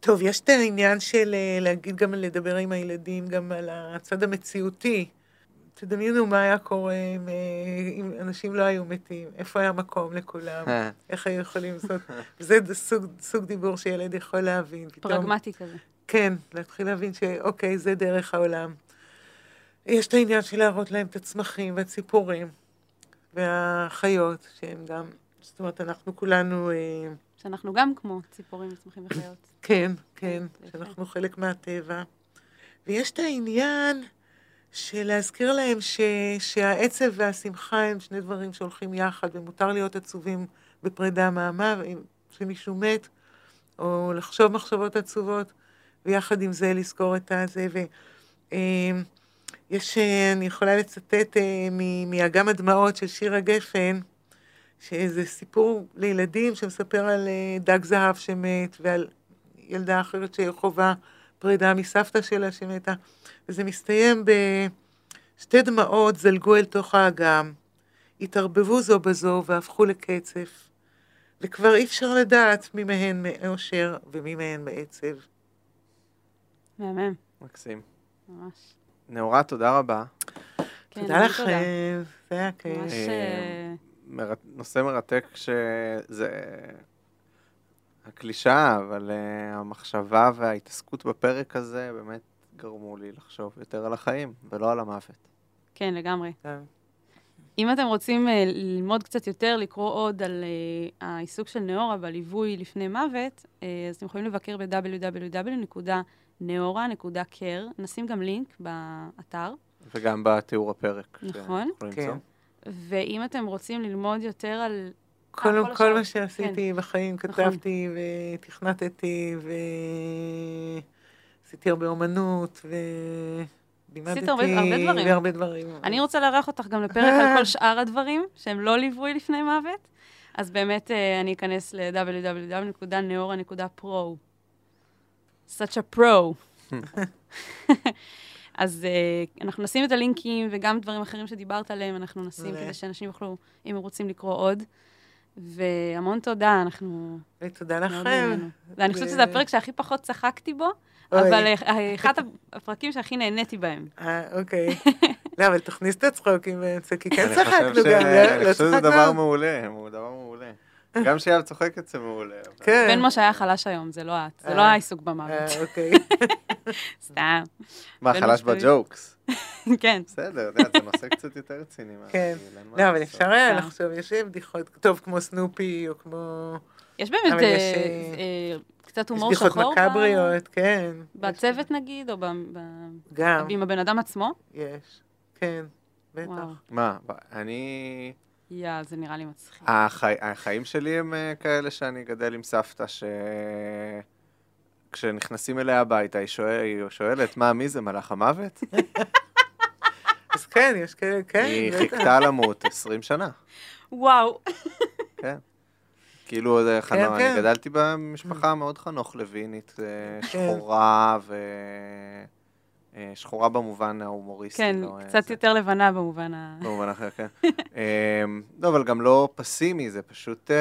טוב, יש את העניין של אה, להגיד גם, לדבר עם הילדים גם על הצד המציאותי. תדמיינו מה היה קורה אם, אם אנשים לא היו מתים, איפה היה מקום לכולם, איך היו יכולים לעשות. וזה סוג, סוג דיבור שילד יכול להבין. פרגמטי כזה. כן, להתחיל להבין שאוקיי, זה דרך העולם. יש את העניין של להראות להם את הצמחים והציפורים והחיות, שהם גם, זאת אומרת, אנחנו כולנו, אה, שאנחנו גם כמו ציפורים וצמחים וחיות. כן, כן, יפה. שאנחנו חלק מהטבע. ויש את העניין של להזכיר להם ש, שהעצב והשמחה הם שני דברים שהולכים יחד, ומותר להיות עצובים בפרידה מהמה, אם שמישהו מת, או לחשוב מחשבות עצובות, ויחד עם זה לזכור את הזה. ו, אה, יש, אה, אני יכולה לצטט אה, מאגם הדמעות של שירה גפן, שזה סיפור לילדים שמספר על אה, דג זהב שמת, ועל ילדה אחרת שחווה פרידה מסבתא שלה שמתה, וזה מסתיים בשתי דמעות זלגו אל תוך האגם, התערבבו זו בזו והפכו לקצף, וכבר אי אפשר לדעת מי מהן מאושר ומי מהן מעצב. מהמם, מקסים. ממש. נאורה, תודה רבה. כן, תודה לכם, זה היה כיף. ממש... אה, אה, מר... נושא מרתק שזה הקלישאה, אבל uh, המחשבה וההתעסקות בפרק הזה באמת גרמו לי לחשוב יותר על החיים ולא על המוות. כן, לגמרי. כן. אם אתם רוצים אה, ללמוד קצת יותר, לקרוא עוד על אה, העיסוק של נאורה בליווי לפני מוות, אה, אז אתם יכולים לבקר ב-www.neora.care. נשים גם לינק באתר. וגם בתיאור הפרק. נכון. כן. ואם אתם רוצים ללמוד יותר על... כל, כל כל השאר- מה שעשיתי כן. בחיים, נכון. כתבתי ותכנתתי ועשיתי הרבה אומנות ולימדתי עשית הרבה- הרבה דברים. והרבה דברים. אני רוצה לארח אותך גם לפרק על כל שאר הדברים שהם לא ליווי לפני מוות. אז באמת אה, אני אכנס ל-www.neora.pro. such a pro. אז אה, אנחנו נשים את הלינקים וגם דברים אחרים שדיברת עליהם, אנחנו נשים. כדי שאנשים יוכלו, אם הם רוצים לקרוא עוד. והמון תודה, אנחנו ותודה מאוד לכם. ואני חושבת שזה הפרק שהכי פחות צחקתי בו. אבל אה, אחד הפרקים שהכי נהניתי בהם. אה, אוקיי. לא, אבל תכניס את הצחוקים באמצע, כי כן צחקנו גם, לא? אני לא חושב שזה דבר צחקנו? מעולה, הוא דבר מעולה. גם שיאב צוחקת זה מעולה. כן. בן משה היה חלש היום, זה לא את, זה אה. לא העיסוק במוות, אה, אוקיי. סתם. מה, חלש בג'וקס? כן. בסדר, זה נושא קצת יותר רציני. כן. מה לא, אבל. אפשר היה אה. לחשוב, יש בדיחות, טוב, כמו סנופי, או כמו... יש באמת אה, יש, אה, אה, קצת יש הומור בדיחות שחור. ב- מקבריות, כן. בצוות נגיד, או ב- ב- גם, עם הבן אדם עצמו? יש. כן, בטח. מה, אני... יא, זה נראה לי מצחיק. החי... החיים שלי הם אה, כאלה שאני גדל עם סבתא, ש... כשנכנסים אליה הביתה, היא, שואל... היא שואלת, מה, מי זה, מלאך המוות? אז כן, יש כאלה, כן, היא. חיכתה למות 20 שנה. וואו. כן. כאילו, זה חנוך, כן. אני גדלתי במשפחה מאוד חנוך לוינית, אה, כן. שחורה ו... אה, שחורה במובן ההומוריסטי. כן, לא, אה, קצת זה- יותר לבנה במובן ה... במובן אחר, כן. אמ, לא, אבל גם לא פסימי, זה פשוט אה,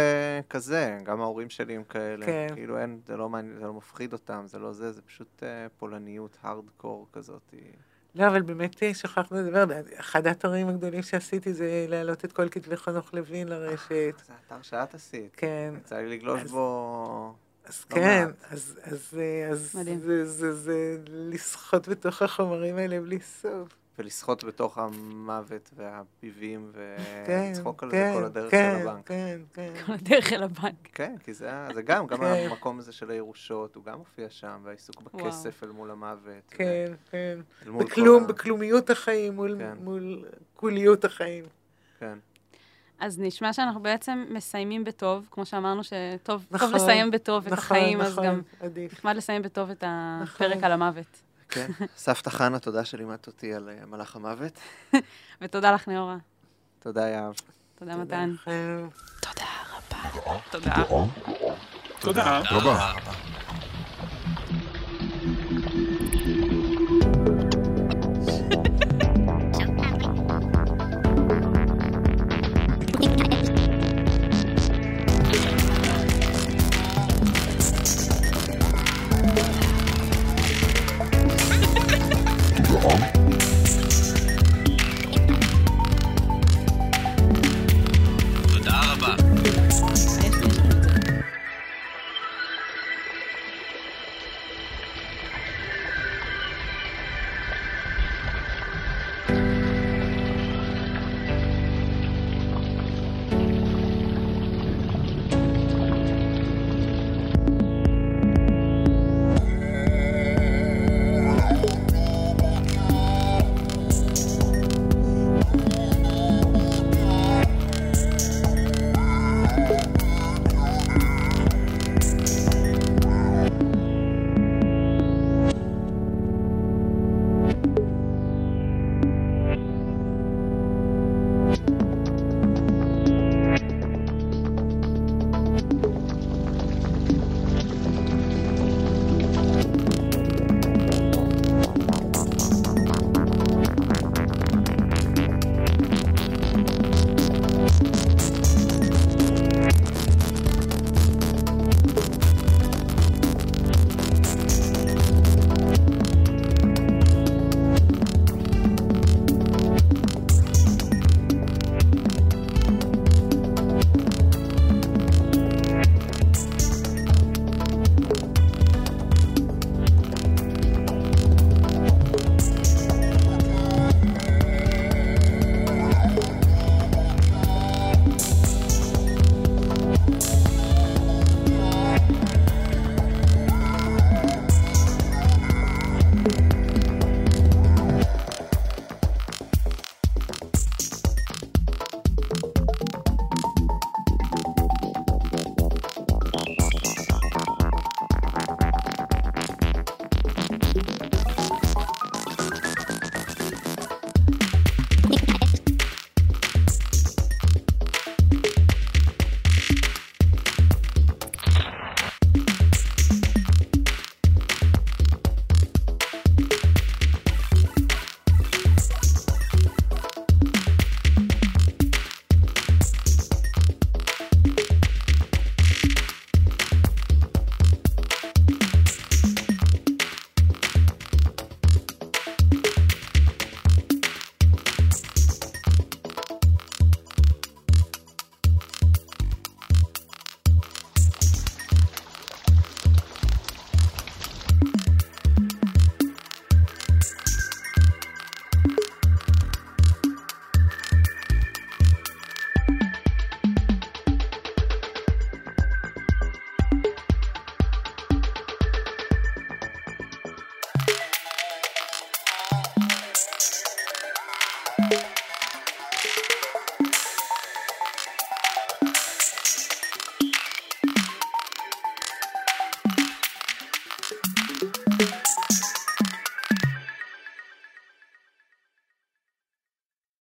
כזה, גם ההורים שלי הם כאלה. כן. כאילו אין, זה לא מעניין, זה לא מפחיד אותם, זה לא זה, זה פשוט אה, פולניות, הארדקור כזאת. לא, אבל באמת שכחנו לדבר, אחד האתרים הגדולים שעשיתי זה להעלות את כל כתבי חנוך לוין לרשת. זה אתר שאת עשית. כן, יצא לי לגלוש אז- בו... אז כן. אז, אז, אה, אז. זה, זה, זה לשחות בתוך החומרים האלה בלי סוף. ולשחות בתוך המוות והביבים, כן, ולצחוק על זה כן, כל הדרך כן, של הבנק. כן, כן. כל הדרך אל הבנק. כן, כי זה, זה גם, גם כן. המקום הזה של הירושות, הוא גם מופיע שם, והעיסוק וואו. בכסף אל מול המוות. כן, כן. אל בכלום, בכלומיות החיים מול, כן. מול כוליות החיים. כן. אז נשמע שאנחנו בעצם מסיימים בטוב, כמו שאמרנו שטוב נכון, טוב לסיים בטוב את נכון, החיים, אז נכון, גם עדיף. נחמד לסיים בטוב את הפרק נכון. על המוות. כן. סבתא חנה, תודה שלימדת אותי על אה, מלאך המוות. ותודה לך, נאורה. תודה, יהב. תודה, מתן. תודה. תודה רבה. תודה רבה.